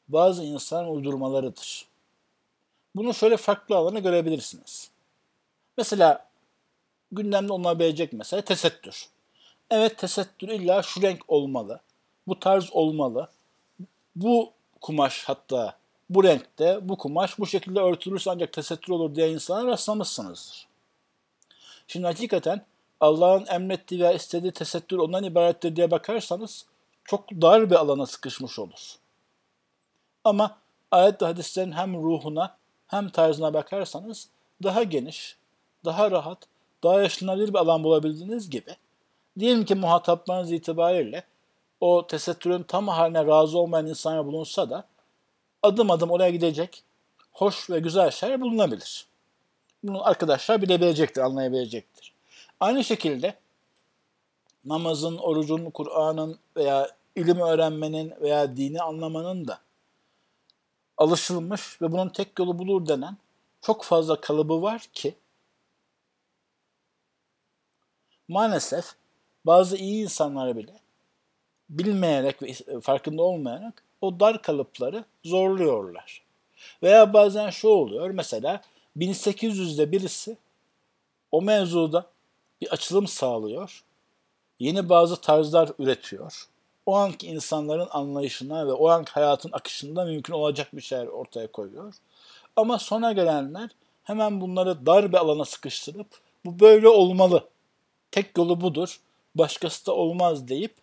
bazı insan uydurmalarıdır. Bunu şöyle farklı alana görebilirsiniz. Mesela gündemde olunabilecek mesele tesettür. Evet tesettür illa şu renk olmalı. Bu tarz olmalı. Bu kumaş hatta bu renkte bu kumaş bu şekilde örtülürse ancak tesettür olur diye insana rastlamışsınızdır. Şimdi hakikaten Allah'ın emrettiği veya istediği tesettür ondan ibarettir diye bakarsanız çok dar bir alana sıkışmış olur. Ama ayet ve hadislerin hem ruhuna hem tarzına bakarsanız daha geniş, daha rahat, daha yaşanabilir bir alan bulabildiğiniz gibi diyelim ki muhataplarınız itibariyle o tesettürün tam haline razı olmayan insanlar bulunsa da adım adım oraya gidecek hoş ve güzel şeyler bulunabilir. Bunu arkadaşlar bilebilecektir, anlayabilecektir. Aynı şekilde namazın, orucun, Kur'an'ın veya ilim öğrenmenin veya dini anlamanın da alışılmış ve bunun tek yolu bulur denen çok fazla kalıbı var ki maalesef bazı iyi insanlar bile bilmeyerek ve farkında olmayarak o dar kalıpları zorluyorlar. Veya bazen şu oluyor mesela 1800'de birisi o mevzuda bir açılım sağlıyor. Yeni bazı tarzlar üretiyor. O anki insanların anlayışına ve o anki hayatın akışında mümkün olacak bir şeyler ortaya koyuyor. Ama sonra gelenler hemen bunları dar bir alana sıkıştırıp bu böyle olmalı. Tek yolu budur. Başkası da olmaz deyip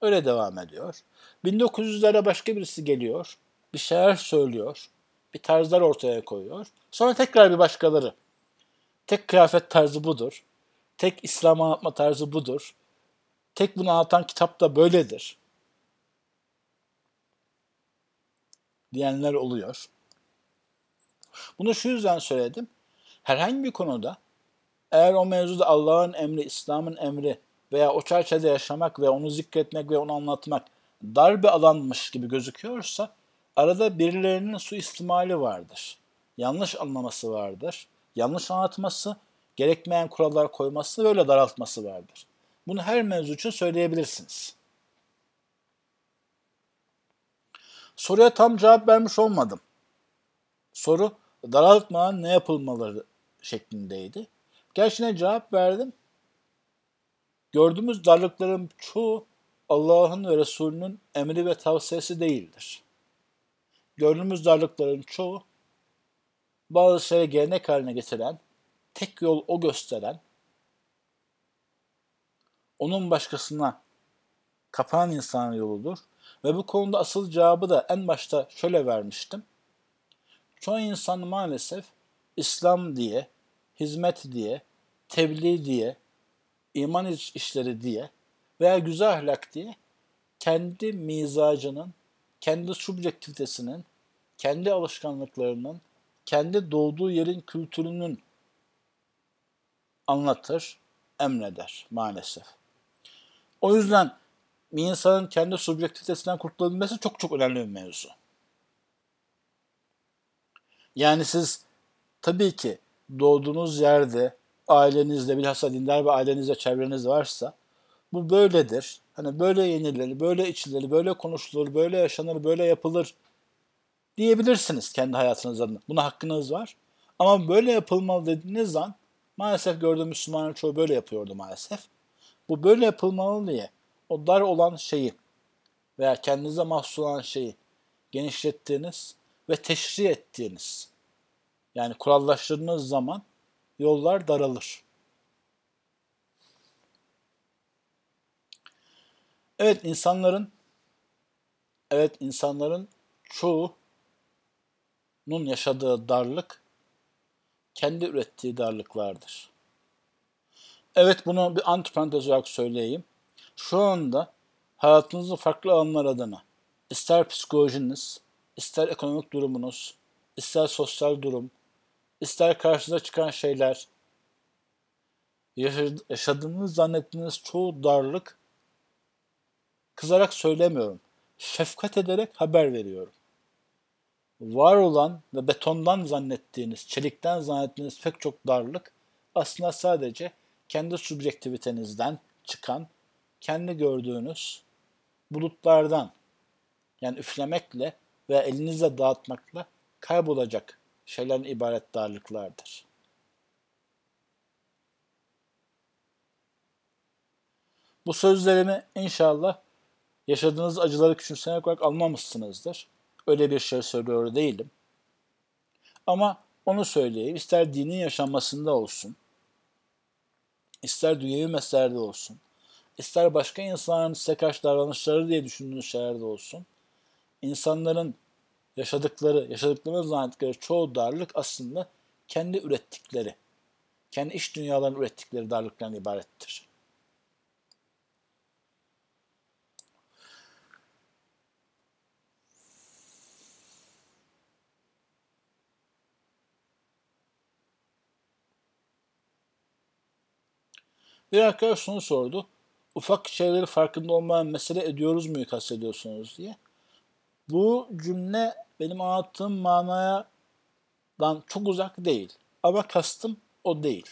öyle devam ediyor. 1900'lere başka birisi geliyor. Bir şeyler söylüyor. Bir tarzlar ortaya koyuyor. Sonra tekrar bir başkaları. Tek kıyafet tarzı budur. Tek İslam anlatma tarzı budur. Tek bunu anlatan kitap da böyledir. Diyenler oluyor. Bunu şu yüzden söyledim. Herhangi bir konuda eğer o mevzuda Allah'ın emri, İslam'ın emri veya o çerçevede yaşamak ve onu zikretmek ve onu anlatmak dar bir alanmış gibi gözüküyorsa arada birilerinin suistimali vardır. Yanlış anlaması vardır. Yanlış anlatması, gerekmeyen kurallar koyması ve öyle daraltması vardır. Bunu her mevzu için söyleyebilirsiniz. Soruya tam cevap vermiş olmadım. Soru daraltmadan ne yapılmaları şeklindeydi. Gerçine cevap verdim. Gördüğümüz darlıkların çoğu Allah'ın ve Resulünün emri ve tavsiyesi değildir. Gördüğümüz darlıkların çoğu bazı şeyleri gelenek haline getiren, tek yol o gösteren, onun başkasına kapanan insanın yoludur. Ve bu konuda asıl cevabı da en başta şöyle vermiştim. Çoğu insan maalesef İslam diye, hizmet diye, tebliğ diye, iman işleri diye veya güzel ahlak diye kendi mizacının, kendi subjektivitesinin, kendi alışkanlıklarının, kendi doğduğu yerin kültürünün anlatır, emreder maalesef. O yüzden bir insanın kendi subjektivitesinden kurtulabilmesi çok çok önemli bir mevzu. Yani siz tabii ki doğduğunuz yerde ailenizde bilhassa dindar bir ailenizde çevreniz varsa bu böyledir. Hani böyle yenilir, böyle içilir, böyle konuşulur, böyle yaşanır, böyle yapılır diyebilirsiniz kendi hayatınız adına. Buna hakkınız var. Ama böyle yapılmalı dediğiniz zaman maalesef gördüğüm Müslümanların çoğu böyle yapıyordu maalesef. Bu böyle yapılmalı diye o dar olan şeyi veya kendinize mahsus olan şeyi genişlettiğiniz ve teşri ettiğiniz yani kurallaştırdığınız zaman yollar daralır. Evet insanların evet insanların çoğunun yaşadığı darlık kendi ürettiği darlıklardır. Evet bunu bir antiparantez olarak söyleyeyim. Şu anda hayatınızın farklı alanlar adına ister psikolojiniz, ister ekonomik durumunuz, ister sosyal durum, ister karşınıza çıkan şeyler, yaşadığınız zannettiğiniz çoğu darlık kızarak söylemiyorum. Şefkat ederek haber veriyorum var olan ve betondan zannettiğiniz, çelikten zannettiğiniz pek çok darlık aslında sadece kendi subjektivitenizden çıkan, kendi gördüğünüz bulutlardan yani üflemekle veya elinizle dağıtmakla kaybolacak şeylerin ibaret darlıklardır. Bu sözlerimi inşallah yaşadığınız acıları küçümsemek olarak almamışsınızdır. Öyle bir şey söylüyor değilim. Ama onu söyleyeyim. İster dinin yaşanmasında olsun, ister dünyevi meselelerde olsun, ister başka insanların size karşı davranışları diye düşündüğünüz şeylerde olsun, insanların yaşadıkları, yaşadıklarını zannettikleri çoğu darlık aslında kendi ürettikleri, kendi iş dünyalarının ürettikleri darlıktan ibarettir. Bir arkadaş şunu sordu. Ufak şeyleri farkında olmayan mesele ediyoruz mu kastediyorsunuz diye. Bu cümle benim anlattığım manayadan çok uzak değil. Ama kastım o değil.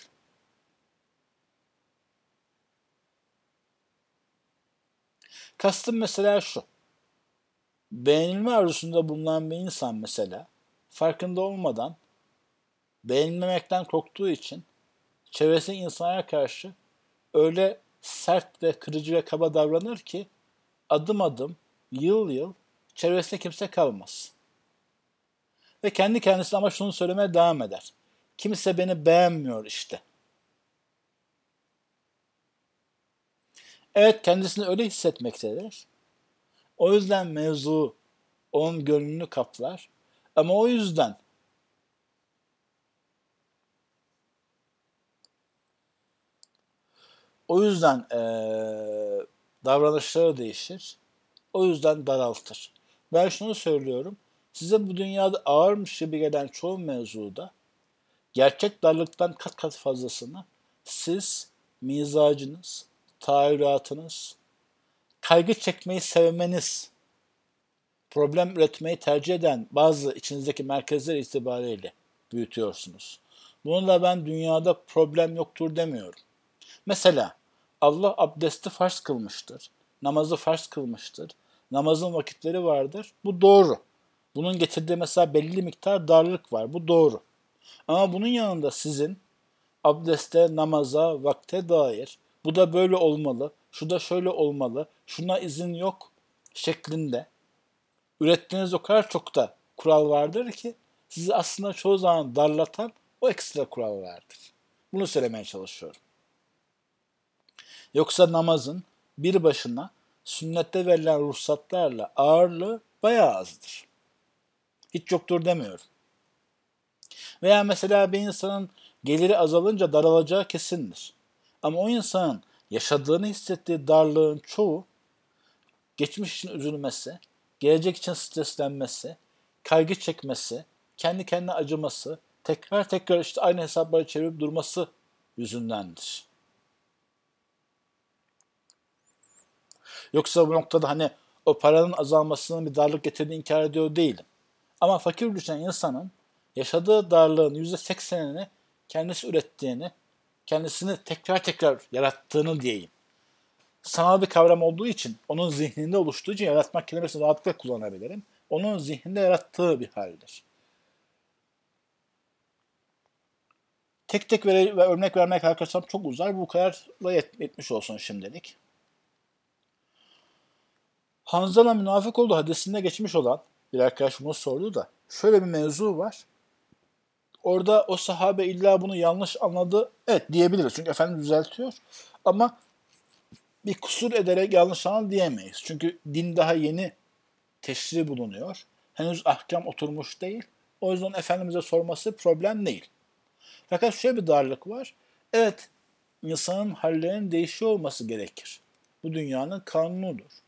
Kastım mesela şu. Beğenilme arzusunda bulunan bir insan mesela farkında olmadan beğenilmemekten korktuğu için çevresi insana karşı öyle sert ve kırıcı ve kaba davranır ki adım adım, yıl yıl çevresinde kimse kalmaz. Ve kendi kendisine ama şunu söylemeye devam eder. Kimse beni beğenmiyor işte. Evet kendisini öyle hissetmektedir. O yüzden mevzu onun gönlünü kaplar. Ama o yüzden O yüzden e, davranışları değişir. O yüzden daraltır. Ben şunu söylüyorum. Size bu dünyada ağırmış gibi gelen çoğu mevzuda gerçek darlıktan kat kat fazlasını siz mizacınız, tahayyüratınız, kaygı çekmeyi sevmeniz, problem üretmeyi tercih eden bazı içinizdeki merkezler itibariyle büyütüyorsunuz. Bununla ben dünyada problem yoktur demiyorum. Mesela Allah abdesti farz kılmıştır. Namazı farz kılmıştır. Namazın vakitleri vardır. Bu doğru. Bunun getirdiği mesela belli miktar darlık var. Bu doğru. Ama bunun yanında sizin abdeste, namaza, vakte dair bu da böyle olmalı, şu da şöyle olmalı, şuna izin yok şeklinde ürettiğiniz o kadar çok da kural vardır ki sizi aslında çoğu zaman darlatan o ekstra kurallardır. Bunu söylemeye çalışıyorum. Yoksa namazın bir başına sünnette verilen ruhsatlarla ağırlığı bayağı azdır. Hiç yoktur demiyorum. Veya mesela bir insanın geliri azalınca daralacağı kesindir. Ama o insanın yaşadığını hissettiği darlığın çoğu geçmiş için üzülmesi, gelecek için streslenmesi, kaygı çekmesi, kendi kendine acıması, tekrar tekrar işte aynı hesapları çevirip durması yüzündendir. Yoksa bu noktada hani o paranın azalmasının bir darlık getirdiğini inkar ediyor değilim. Ama fakir düşen insanın yaşadığı darlığın %80'ini kendisi ürettiğini, kendisini tekrar tekrar yarattığını diyeyim. Sanal bir kavram olduğu için, onun zihninde oluştuğu için yaratmak kelimesini rahatlıkla kullanabilirim. Onun zihninde yarattığı bir haldir. Tek tek ve örnek vermek arkadaşlar çok uzar. Bu kadarla yetmiş olsun şimdilik. Hanzala münafık olduğu hadisinde geçmiş olan bir arkadaş bunu sordu da şöyle bir mevzu var. Orada o sahabe illa bunu yanlış anladı. Evet diyebiliriz. Çünkü Efendimiz düzeltiyor. Ama bir kusur ederek yanlış anladı diyemeyiz. Çünkü din daha yeni teşri bulunuyor. Henüz ahkam oturmuş değil. O yüzden Efendimiz'e sorması problem değil. Fakat şöyle bir darlık var. Evet, insanın hallerinin değişiyor olması gerekir. Bu dünyanın kanunudur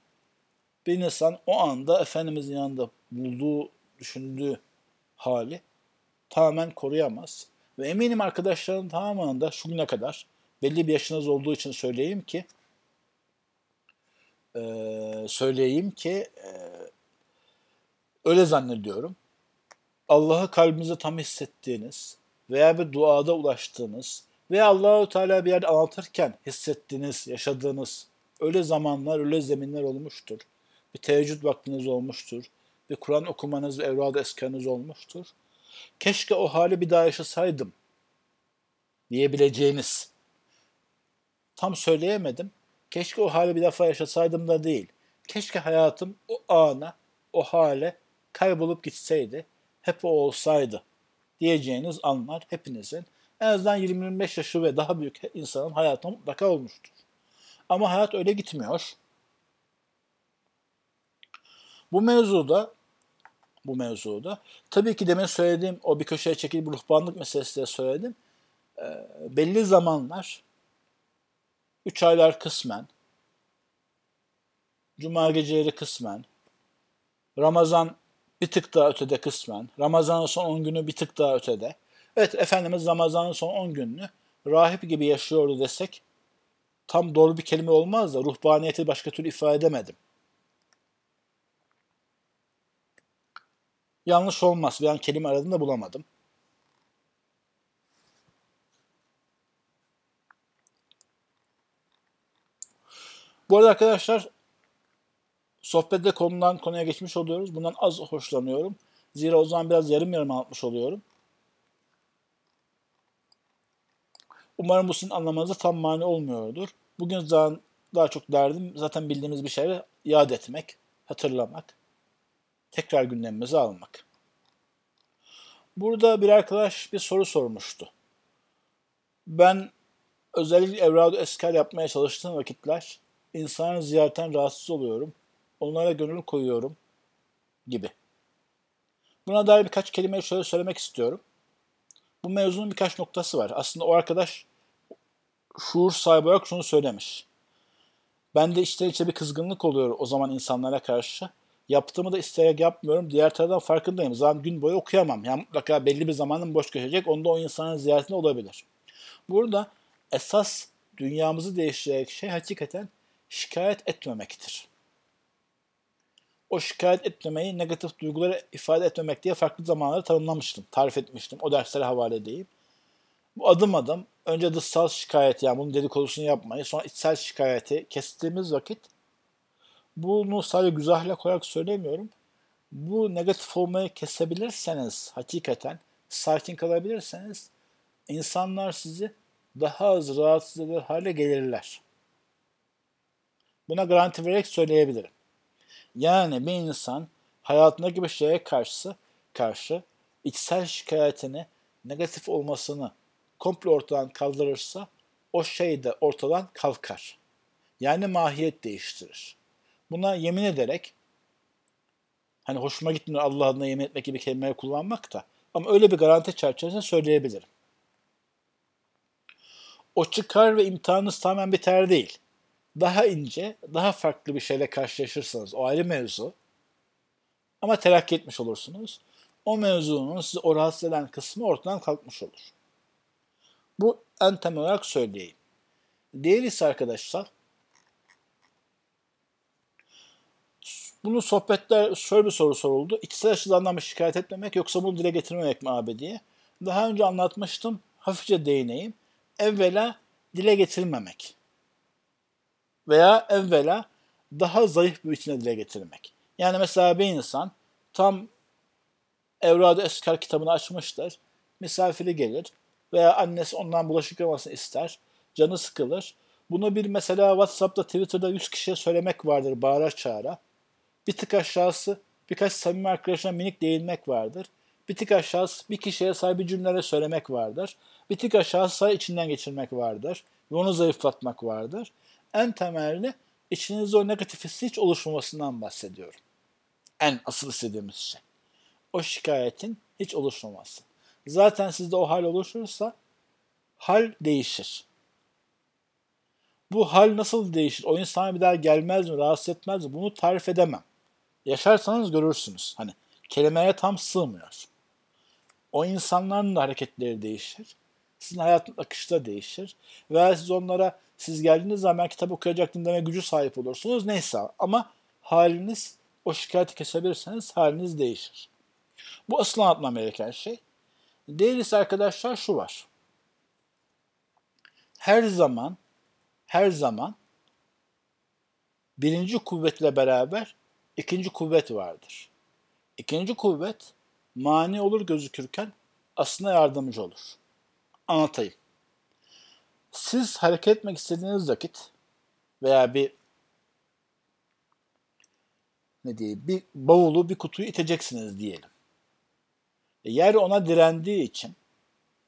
bir insan o anda Efendimizin yanında bulduğu, düşündüğü hali tamamen koruyamaz. Ve eminim arkadaşların tamamının da şu güne kadar belli bir yaşınız olduğu için söyleyeyim ki e, söyleyeyim ki e, öyle zannediyorum. Allah'ı kalbinize tam hissettiğiniz veya bir duada ulaştığınız veya Allahu Teala bir yerde anlatırken hissettiğiniz, yaşadığınız öyle zamanlar, öyle zeminler olmuştur bir teheccüd vaktiniz olmuştur. Bir Kur'an okumanız ve evrad eskanınız olmuştur. Keşke o hali bir daha yaşasaydım diyebileceğiniz. Tam söyleyemedim. keşke o hali bir defa yaşasaydım da değil. Keşke hayatım o ana, o hale kaybolup gitseydi, hep o olsaydı diyeceğiniz anlar hepinizin en azından 20-25 yaşı ve daha büyük insanın hayatında mutlaka olmuştur. Ama hayat öyle gitmiyor. Bu mevzuda bu mevzuda tabii ki demin söylediğim o bir köşeye çekilip ruhbanlık meselesi de söyledim. E, belli zamanlar üç aylar kısmen Cuma geceleri kısmen Ramazan bir tık daha ötede kısmen Ramazan'ın son 10 günü bir tık daha ötede Evet Efendimiz Ramazan'ın son 10 gününü rahip gibi yaşıyordu desek tam doğru bir kelime olmaz da ruhbaniyeti başka türlü ifade edemedim. Yanlış olmaz. Ben kelime aradım da bulamadım. Bu arada arkadaşlar sohbette konudan konuya geçmiş oluyoruz. Bundan az hoşlanıyorum. Zira o zaman biraz yarım yarım anlatmış oluyorum. Umarım bu sizin anlamanıza tam mani olmuyordur. Bugün zaten daha çok derdim zaten bildiğimiz bir şeyleri yad etmek, hatırlamak, tekrar gündemimize almak. Burada bir arkadaş bir soru sormuştu. Ben özellikle evradu eskar yapmaya çalıştığım vakitler insanı ziyaretten rahatsız oluyorum. Onlara gönül koyuyorum gibi. Buna dair birkaç kelime şöyle söylemek istiyorum. Bu mevzunun birkaç noktası var. Aslında o arkadaş şuur sahibi olarak şunu söylemiş. Ben de içten içe bir kızgınlık oluyor o zaman insanlara karşı. Yaptığımı da isteyerek yapmıyorum. Diğer taraftan farkındayım. Zaten gün boyu okuyamam. Yani mutlaka belli bir zamanın boş geçecek. Onda o insanın ziyaretinde olabilir. Burada esas dünyamızı değiştirecek şey hakikaten şikayet etmemektir. O şikayet etmemeyi negatif duyguları ifade etmemek diye farklı zamanlarda tanımlamıştım. Tarif etmiştim. O derslere havale edeyim. Bu adım adım önce dışsal şikayet yani bunun dedikodusunu yapmayı sonra içsel şikayeti kestiğimiz vakit bunu sadece güzel ahlak olarak söylemiyorum. Bu negatif olmayı kesebilirseniz hakikaten sakin kalabilirseniz insanlar sizi daha az rahatsız eder hale gelirler. Buna garanti vererek söyleyebilirim. Yani bir insan hayatındaki bir şeye karşı karşı içsel şikayetini negatif olmasını komple ortadan kaldırırsa o şey de ortadan kalkar. Yani mahiyet değiştirir. Buna yemin ederek hani hoşuma gitmiyor Allah adına yemin etmek gibi kelimeleri kullanmak da ama öyle bir garanti çerçevesinde söyleyebilirim. O çıkar ve imtihanınız tamamen biter değil. Daha ince, daha farklı bir şeyle karşılaşırsanız o ayrı mevzu. Ama terakki etmiş olursunuz. O mevzunun sizi o rahatsız eden kısmı ortadan kalkmış olur. Bu en temel olarak söyleyeyim. Diğer ise arkadaşlar bunu sohbetler şöyle bir soru soruldu. İkisi açıdan mı şikayet etmemek yoksa bunu dile getirmemek mi abi diye. Daha önce anlatmıştım. Hafifçe değineyim. Evvela dile getirmemek. Veya evvela daha zayıf bir biçimde dile getirmek. Yani mesela bir insan tam Evrad-ı Eskar kitabını açmıştır. Misafiri gelir veya annesi ondan bulaşık yıkamasını ister. Canı sıkılır. Bunu bir mesela WhatsApp'ta, Twitter'da 100 kişiye söylemek vardır bağıra çağıra. Bir tık aşağısı birkaç samimi arkadaşına minik değinmek vardır. Bir tık aşağısı bir kişiye sahibi cümlelere söylemek vardır. Bir tık aşağısı içinden geçirmek vardır. Ve onu zayıflatmak vardır. En temelde içinizde o negatif hissi hiç oluşmamasından bahsediyorum. En asıl istediğimiz şey. O şikayetin hiç oluşmaması. Zaten sizde o hal oluşursa hal değişir. Bu hal nasıl değişir? O insana bir daha gelmez mi, rahatsız etmez mi? Bunu tarif edemem. Yaşarsanız görürsünüz. Hani kelimeye tam sığmıyor. O insanların da hareketleri değişir. Sizin hayatın akışı da değişir. Veya siz onlara siz geldiğiniz zaman kitap okuyacaktım deme gücü sahip olursunuz. Neyse ama haliniz o şikayeti kesebilirseniz haliniz değişir. Bu asıl anlatmam gereken şey. Diğer arkadaşlar şu var. Her zaman her zaman birinci kuvvetle beraber ikinci kuvvet vardır. İkinci kuvvet mani olur gözükürken aslında yardımcı olur. Anlatayım. Siz hareket etmek istediğiniz vakit veya bir ne diyeyim bir bavulu bir kutuyu iteceksiniz diyelim. E, yer ona direndiği için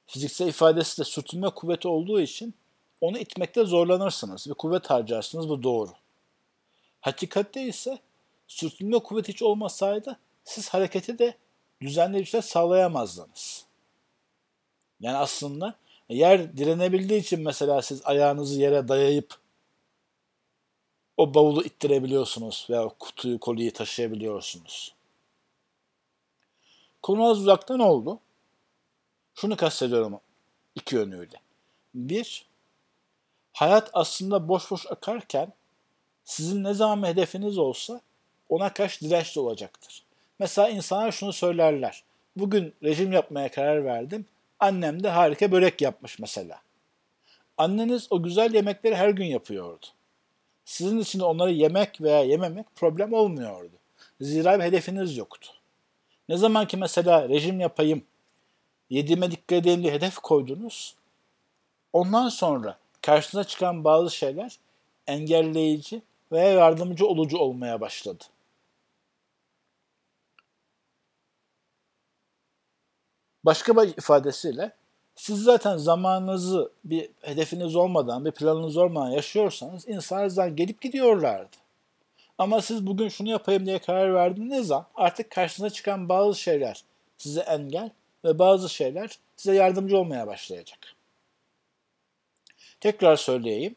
fiziksel ifadesi de sürtünme kuvveti olduğu için onu itmekte zorlanırsınız ve kuvvet harcarsınız bu doğru. Hakikatte ise sürtünme kuvveti hiç olmasaydı siz hareketi de düzenli bir şey sağlayamazdınız. Yani aslında yer direnebildiği için mesela siz ayağınızı yere dayayıp o bavulu ittirebiliyorsunuz veya kutuyu, kolyeyi taşıyabiliyorsunuz. Konu az uzaktan oldu. Şunu kastediyorum iki yönüyle. Bir, hayat aslında boş boş akarken sizin ne zaman hedefiniz olsa ona karşı dirençli olacaktır. Mesela insanlar şunu söylerler. Bugün rejim yapmaya karar verdim. Annem de harika börek yapmış mesela. Anneniz o güzel yemekleri her gün yapıyordu. Sizin için onları yemek veya yememek problem olmuyordu. Zira bir hedefiniz yoktu. Ne zaman ki mesela rejim yapayım, yediğime dikkat edeyim diye hedef koydunuz, ondan sonra karşınıza çıkan bazı şeyler engelleyici veya yardımcı olucu olmaya başladı. Başka bir ifadesiyle siz zaten zamanınızı bir hedefiniz olmadan, bir planınız olmadan yaşıyorsanız insanlar gelip gidiyorlardı. Ama siz bugün şunu yapayım diye karar verdiğiniz zaman artık karşınıza çıkan bazı şeyler size engel ve bazı şeyler size yardımcı olmaya başlayacak. Tekrar söyleyeyim.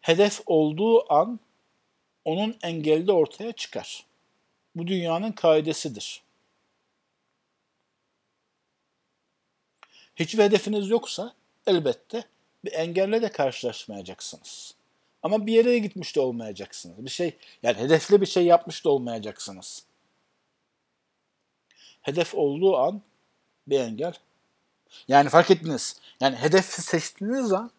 Hedef olduğu an onun engeli de ortaya çıkar. Bu dünyanın kaidesidir. Hiçbir hedefiniz yoksa elbette bir engelle de karşılaşmayacaksınız. Ama bir yere gitmiş de olmayacaksınız. Bir şey yani hedefli bir şey yapmış da olmayacaksınız. Hedef olduğu an bir engel. Yani fark ettiniz. Yani hedefi seçtiğiniz an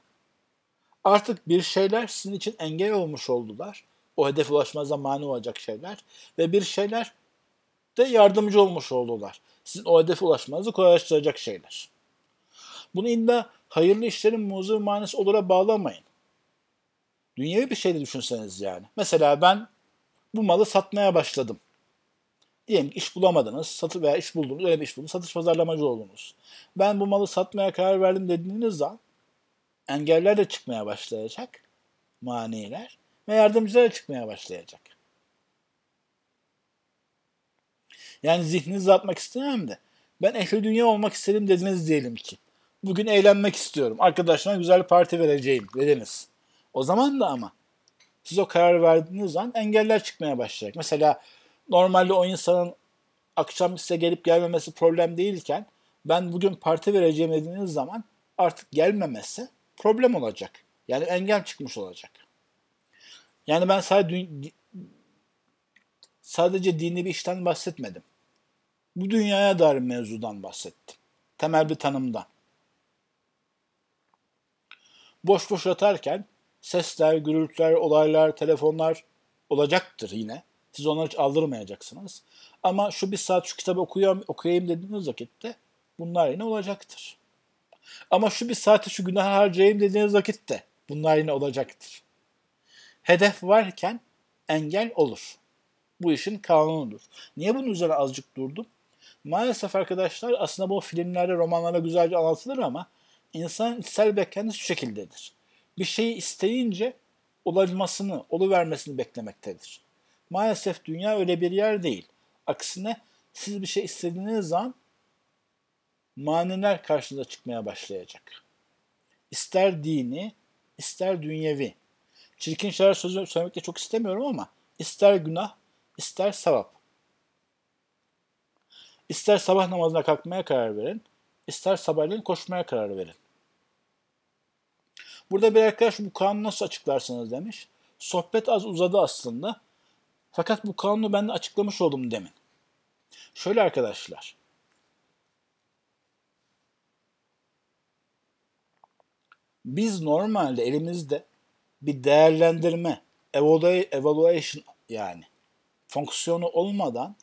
artık bir şeyler sizin için engel olmuş oldular. O hedefe ulaşmanıza mani olacak şeyler. Ve bir şeyler de yardımcı olmuş oldular. Sizin o hedefe ulaşmanızı kolaylaştıracak şeyler. Bunu illa hayırlı işlerin muzur manisi olura bağlamayın. Dünyevi bir şey de düşünseniz yani. Mesela ben bu malı satmaya başladım. Diyelim ki iş bulamadınız, satı veya iş buldunuz, öyle bir iş buldunuz, satış pazarlamacı oldunuz. Ben bu malı satmaya karar verdim dediğiniz zaman engeller de çıkmaya başlayacak, maniler ve yardımcılar da çıkmaya başlayacak. Yani zihninizi atmak istemem de ben ehli dünya olmak istedim dediniz diyelim ki. Bugün eğlenmek istiyorum. Arkadaşlarına güzel parti vereceğim dediniz. O zaman da ama siz o karar verdiğiniz zaman engeller çıkmaya başlayacak. Mesela normalde o insanın akşam size gelip gelmemesi problem değilken ben bugün parti vereceğim dediğiniz zaman artık gelmemesi problem olacak. Yani engel çıkmış olacak. Yani ben sadece, sadece dini bir işten bahsetmedim. Bu dünyaya dair mevzudan bahsettim. Temel bir tanımdan. Boş boş yatarken sesler, gürültüler, olaylar, telefonlar olacaktır yine. Siz onları hiç aldırmayacaksınız. Ama şu bir saat şu kitabı okuyayım, okuyayım dediğiniz vakitte bunlar yine olacaktır. Ama şu bir saati şu günah harcayayım dediğiniz vakitte bunlar yine olacaktır. Hedef varken engel olur. Bu işin kanunudur. Niye bunun üzerine azıcık durdum? Maalesef arkadaşlar aslında bu filmlerde, romanlarda güzelce anlatılır ama insanın içsel beklentisi şu şekildedir bir şeyi isteyince olmasını, oluvermesini beklemektedir. Maalesef dünya öyle bir yer değil. Aksine siz bir şey istediğiniz zaman maniler karşınıza çıkmaya başlayacak. İster dini, ister dünyevi. Çirkin şeyler sözü söylemek de çok istemiyorum ama ister günah, ister sevap. İster sabah namazına kalkmaya karar verin, ister sabahleyin koşmaya karar verin. Burada bir arkadaş bu kanunu nasıl açıklarsınız demiş. Sohbet az uzadı aslında. Fakat bu kanunu ben de açıklamış oldum demin. Şöyle arkadaşlar. Biz normalde elimizde bir değerlendirme, evaluation yani fonksiyonu olmadan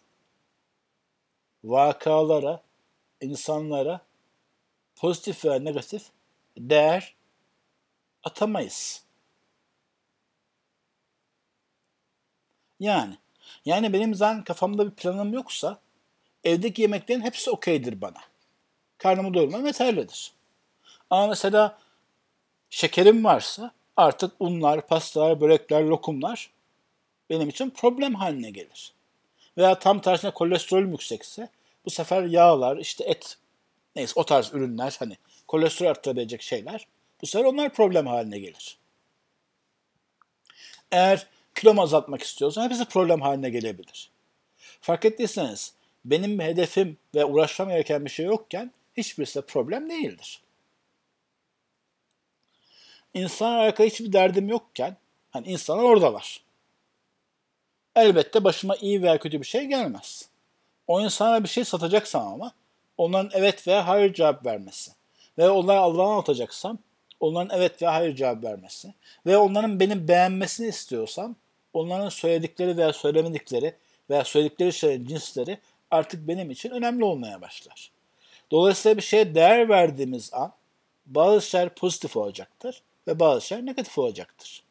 vakalara, insanlara pozitif veya negatif değer atamayız. Yani. Yani benim zaten kafamda bir planım yoksa evdeki yemeklerin hepsi okeydir bana. Karnımı doyurmam yeterlidir. Ama mesela şekerim varsa artık unlar, pastalar, börekler, lokumlar benim için problem haline gelir. Veya tam tersine kolesterol yüksekse bu sefer yağlar, işte et, neyse o tarz ürünler hani kolesterol arttırabilecek şeyler bu sefer onlar problem haline gelir. Eğer kilomu azaltmak istiyorsam hepsi problem haline gelebilir. Fark ettiyseniz benim hedefim ve uğraşmam gereken bir şey yokken hiçbirisi de problem değildir. İnsan alakalı hiçbir derdim yokken hani insanlar oradalar. Elbette başıma iyi veya kötü bir şey gelmez. O insana bir şey satacaksam ama onların evet veya hayır cevap vermesi ve onları Allah'a atacaksam onların evet veya hayır cevap vermesi ve onların beni beğenmesini istiyorsam onların söyledikleri veya söylemedikleri veya söyledikleri şeylerin cinsleri artık benim için önemli olmaya başlar. Dolayısıyla bir şeye değer verdiğimiz an bazı şeyler pozitif olacaktır ve bazı şeyler negatif olacaktır.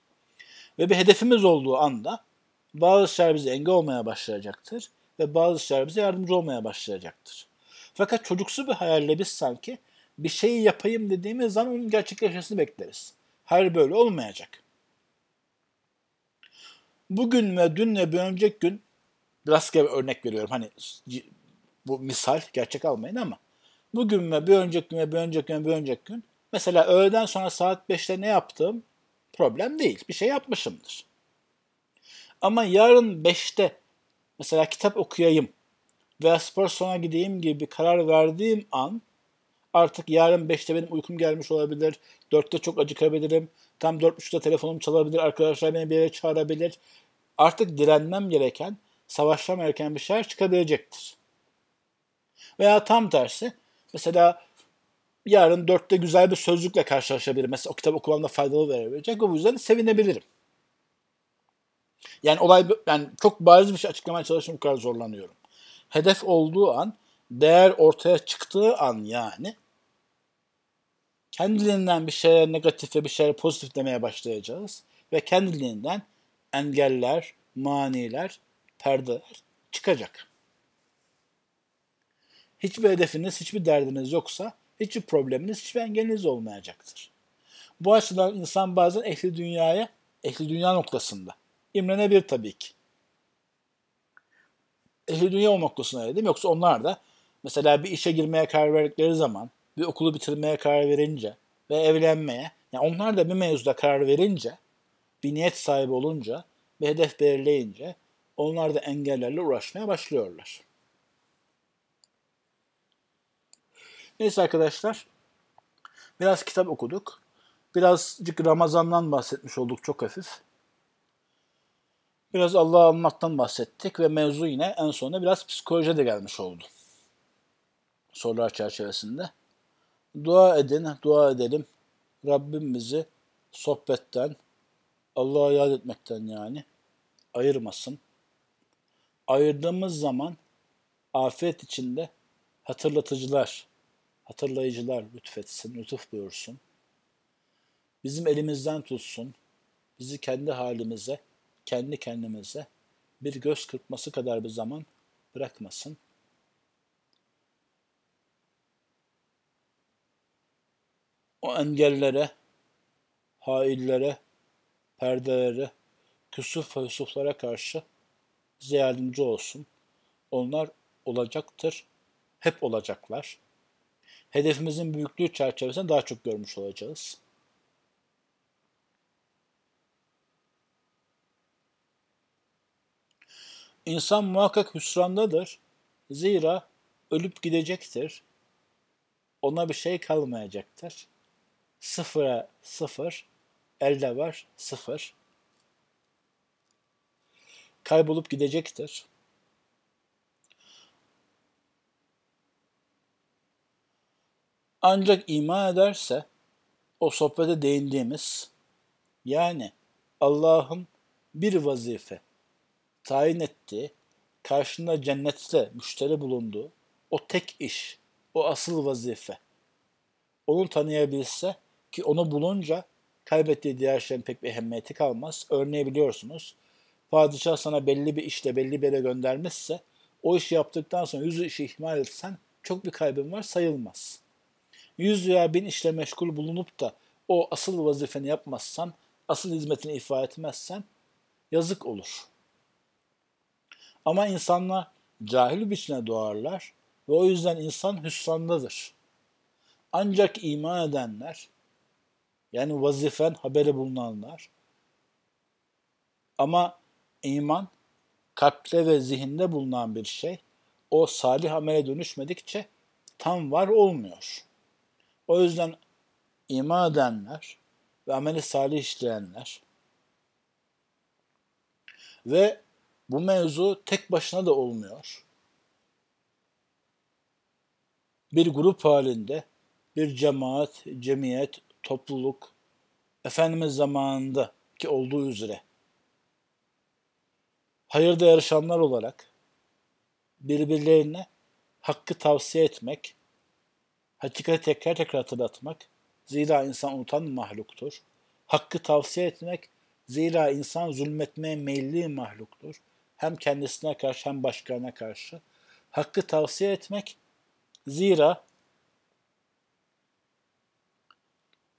Ve bir hedefimiz olduğu anda bazı şeyler bize engel olmaya başlayacaktır ve bazı şeyler bize yardımcı olmaya başlayacaktır. Fakat çocuksu bir hayalle biz sanki bir şeyi yapayım dediğimiz zaman onun gerçekleşmesini bekleriz. Hayır böyle olmayacak. Bugün ve dün ve bir önceki gün rastgele bir örnek veriyorum. Hani bu misal gerçek almayın ama bugün ve bir önceki gün ve bir önceki gün ve bir önceki gün mesela öğleden sonra saat 5'te ne yaptığım problem değil. Bir şey yapmışımdır. Ama yarın 5'te mesela kitap okuyayım veya spor salonuna gideyim gibi bir karar verdiğim an artık yarın 5'te benim uykum gelmiş olabilir. 4'te çok acıkabilirim. Tam 4.30'da telefonum çalabilir. Arkadaşlar beni bir yere çağırabilir. Artık direnmem gereken, savaşmam gereken bir şeyler çıkabilecektir. Veya tam tersi. Mesela yarın 4'te güzel bir sözlükle karşılaşabilirim. Mesela o kitap okumamda faydalı verebilecek. O yüzden sevinebilirim. Yani olay yani çok bariz bir şey açıklamaya çalıştım bu kadar zorlanıyorum. Hedef olduğu an, değer ortaya çıktığı an yani kendiliğinden bir şeyler negatif ve bir şeyler pozitif demeye başlayacağız. Ve kendiliğinden engeller, maniler, perdeler çıkacak. Hiçbir hedefiniz, hiçbir derdiniz yoksa hiçbir probleminiz, hiçbir engeliniz olmayacaktır. Bu açıdan insan bazen ehli dünyaya, ehli dünya noktasında imrenebilir tabii ki. Ehli dünya o noktasına dedim. Yoksa onlar da mesela bir işe girmeye karar verdikleri zaman bir okulu bitirmeye karar verince ve evlenmeye, yani onlar da bir mevzuda karar verince, bir niyet sahibi olunca, bir hedef belirleyince onlar da engellerle uğraşmaya başlıyorlar. Neyse arkadaşlar, biraz kitap okuduk. Birazcık Ramazan'dan bahsetmiş olduk çok hafif. Biraz Allah'ı almaktan bahsettik ve mevzu yine en sonunda biraz psikolojiye de gelmiş oldu. Sorular çerçevesinde. Dua edin, dua edelim. Rabbim bizi sohbetten, Allah'a yad etmekten yani ayırmasın. Ayırdığımız zaman afet içinde hatırlatıcılar, hatırlayıcılar lütfetsin, lütuf buyursun. Bizim elimizden tutsun, bizi kendi halimize, kendi kendimize bir göz kırpması kadar bir zaman bırakmasın. O engellere, haillere, perdelere, küsuf ve yusuflara karşı bize yardımcı olsun. Onlar olacaktır, hep olacaklar. Hedefimizin büyüklüğü çerçevesinde daha çok görmüş olacağız. İnsan muhakkak hüsrandadır. Zira ölüp gidecektir. Ona bir şey kalmayacaktır. Sıfıra sıfır, elde var sıfır. Kaybolup gidecektir. Ancak iman ederse o sohbete değindiğimiz yani Allah'ın bir vazife tayin ettiği, karşında cennette müşteri bulunduğu o tek iş, o asıl vazife. Onu tanıyabilse ki onu bulunca kaybettiği diğer şeyin pek bir ehemmiyeti kalmaz. Örneği biliyorsunuz. padişah sana belli bir işte belli bir yere göndermişse o işi yaptıktan sonra yüzü işi ihmal etsen çok bir kaybın var sayılmaz. Yüz veya bin işle meşgul bulunup da o asıl vazifeni yapmazsan, asıl hizmetini ifa etmezsen yazık olur. Ama insanlar cahil biçimde doğarlar ve o yüzden insan hüsrandadır. Ancak iman edenler, yani vazifen haberi bulunanlar, ama iman kalpte ve zihinde bulunan bir şey, o salih amele dönüşmedikçe tam var olmuyor. O yüzden iman edenler ve ameli salih işleyenler ve bu mevzu tek başına da olmuyor. Bir grup halinde bir cemaat, cemiyet, topluluk, Efendimiz zamanında ki olduğu üzere hayırda yarışanlar olarak birbirlerine hakkı tavsiye etmek, hakikati tekrar tekrar hatırlatmak, zira insan unutan mahluktur. Hakkı tavsiye etmek, zira insan zulmetmeye meyilli mahluktur. Hem kendisine karşı hem başkalarına karşı. Hakkı tavsiye etmek, zira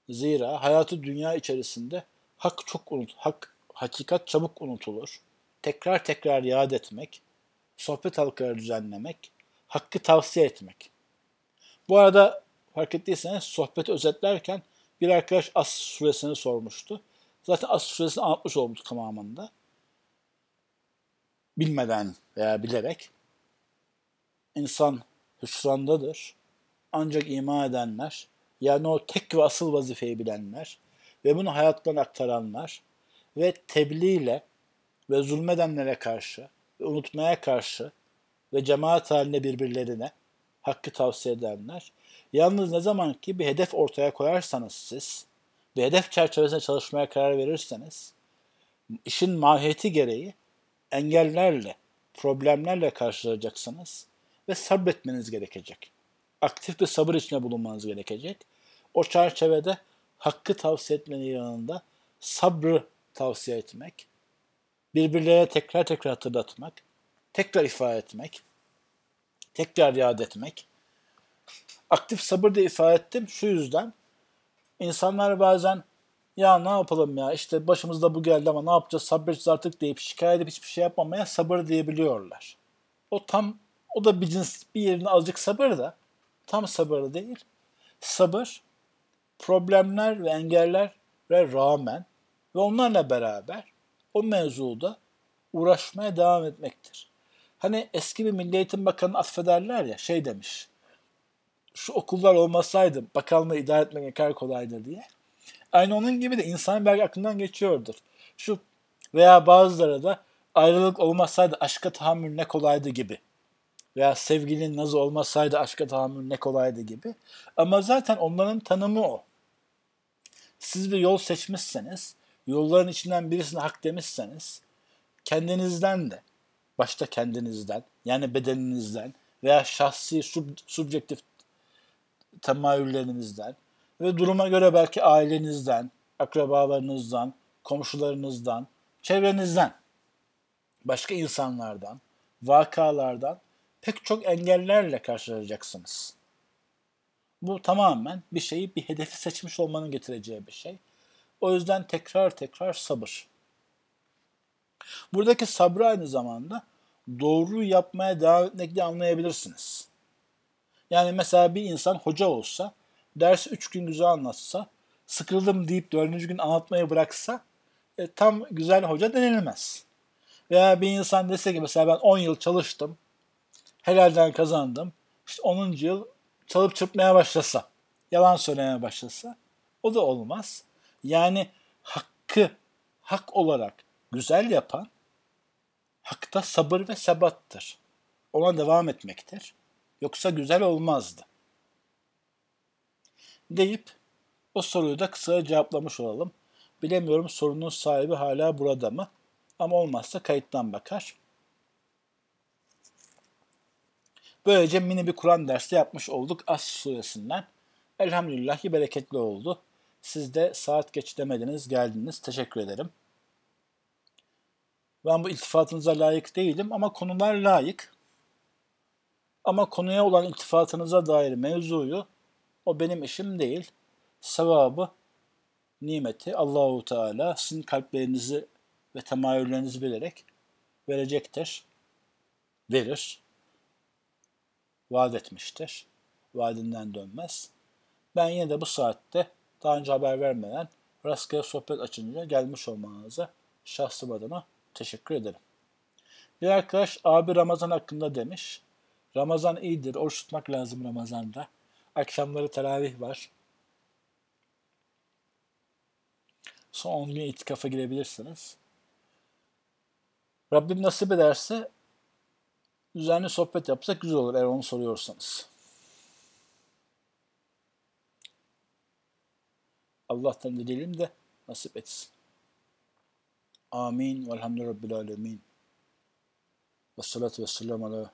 zira hayatı dünya içerisinde hak çok unut, hak, hakikat çabuk unutulur. Tekrar tekrar yad etmek, sohbet halkaları düzenlemek, hakkı tavsiye etmek. Bu arada fark ettiyseniz sohbeti özetlerken bir arkadaş As suresini sormuştu. Zaten As suresini anlatmış olmuş tamamında. Bilmeden veya bilerek. insan hüsrandadır. Ancak iman edenler, yani o tek ve asıl vazifeyi bilenler ve bunu hayatlarına aktaranlar ve tebliğ ve zulmedenlere karşı ve unutmaya karşı ve cemaat halinde birbirlerine hakkı tavsiye edenler. Yalnız ne zaman ki bir hedef ortaya koyarsanız siz, bir hedef çerçevesinde çalışmaya karar verirseniz, işin mahiyeti gereği engellerle, problemlerle karşılaşacaksınız ve sabretmeniz gerekecek. Aktif bir sabır içinde bulunmanız gerekecek. O çerçevede hakkı tavsiye etmenin yanında sabrı tavsiye etmek, birbirlerine tekrar tekrar hatırlatmak, tekrar ifade etmek, tekrar yad etmek. Aktif sabır da ifade ettim şu yüzden. İnsanlar bazen ya ne yapalım ya işte başımızda bu geldi ama ne yapacağız sabredeceğiz artık deyip şikayet edip hiçbir şey yapmamaya sabır diyebiliyorlar. O tam o da bir cins bir yerine azıcık sabır da tam sabır değil. Sabır problemler ve engellere rağmen ve onlarla beraber o mevzuda uğraşmaya devam etmektir. Hani eski bir Milli Eğitim Bakanı affederler ya şey demiş. Şu okullar olmasaydı bakanlığı idare etmek ne kadar kolaydır diye. Aynı onun gibi de insan belki aklından geçiyordur. Şu veya bazıları da ayrılık olmasaydı aşka tahammül ne kolaydı gibi. Veya sevgilinin nazı olmasaydı aşka tahammül ne kolaydı gibi. Ama zaten onların tanımı o. Siz bir yol seçmişseniz, yolların içinden birisine hak demişseniz, kendinizden de, başta kendinizden, yani bedeninizden veya şahsi sub, subjektif temayüllerinizden ve duruma göre belki ailenizden, akrabalarınızdan, komşularınızdan, çevrenizden, başka insanlardan, vakalardan pek çok engellerle karşılaşacaksınız. Bu tamamen bir şeyi, bir hedefi seçmiş olmanın getireceği bir şey. O yüzden tekrar tekrar sabır. Buradaki sabrı aynı zamanda doğru yapmaya devam etmekle anlayabilirsiniz. Yani mesela bir insan hoca olsa, dersi üç gün güzel anlatsa, sıkıldım deyip dördüncü gün anlatmayı bıraksa e, tam güzel hoca denilmez. Veya bir insan dese ki mesela ben 10 yıl çalıştım, helalden kazandım, işte 10. yıl çalıp çırpmaya başlasa, yalan söylemeye başlasa o da olmaz. Yani hakkı hak olarak güzel yapan hakta sabır ve sebattır. Ona devam etmektir. Yoksa güzel olmazdı. Deyip o soruyu da kısaca cevaplamış olalım. Bilemiyorum sorunun sahibi hala burada mı? Ama olmazsa kayıttan bakar. Böylece mini bir Kur'an dersi yapmış olduk As suresinden. Elhamdülillah ki bereketli oldu. Siz de saat geç demediniz, geldiniz. Teşekkür ederim. Ben bu iltifatınıza layık değilim ama konular layık. Ama konuya olan iltifatınıza dair mevzuyu o benim işim değil. Sevabı, nimeti Allahu Teala sizin kalplerinizi ve temayüllerinizi bilerek verecektir. Verir. Vaat etmiştir. Vaadinden dönmez. Ben yine de bu saatte daha önce haber vermeden rastgele sohbet açınca gelmiş olmanıza şahsım adına teşekkür ederim. Bir arkadaş abi Ramazan hakkında demiş. Ramazan iyidir. Oruç tutmak lazım Ramazan'da. Akşamları teravih var. Son 10 gün itikafa girebilirsiniz. Rabbim nasip ederse düzenli sohbet yapsak güzel olur eğer onu soruyorsanız. Allah'tan dileyelim de nasip etsin. Amin. Velhamdü Rabbil Alemin. Ve salatu ve selamu ala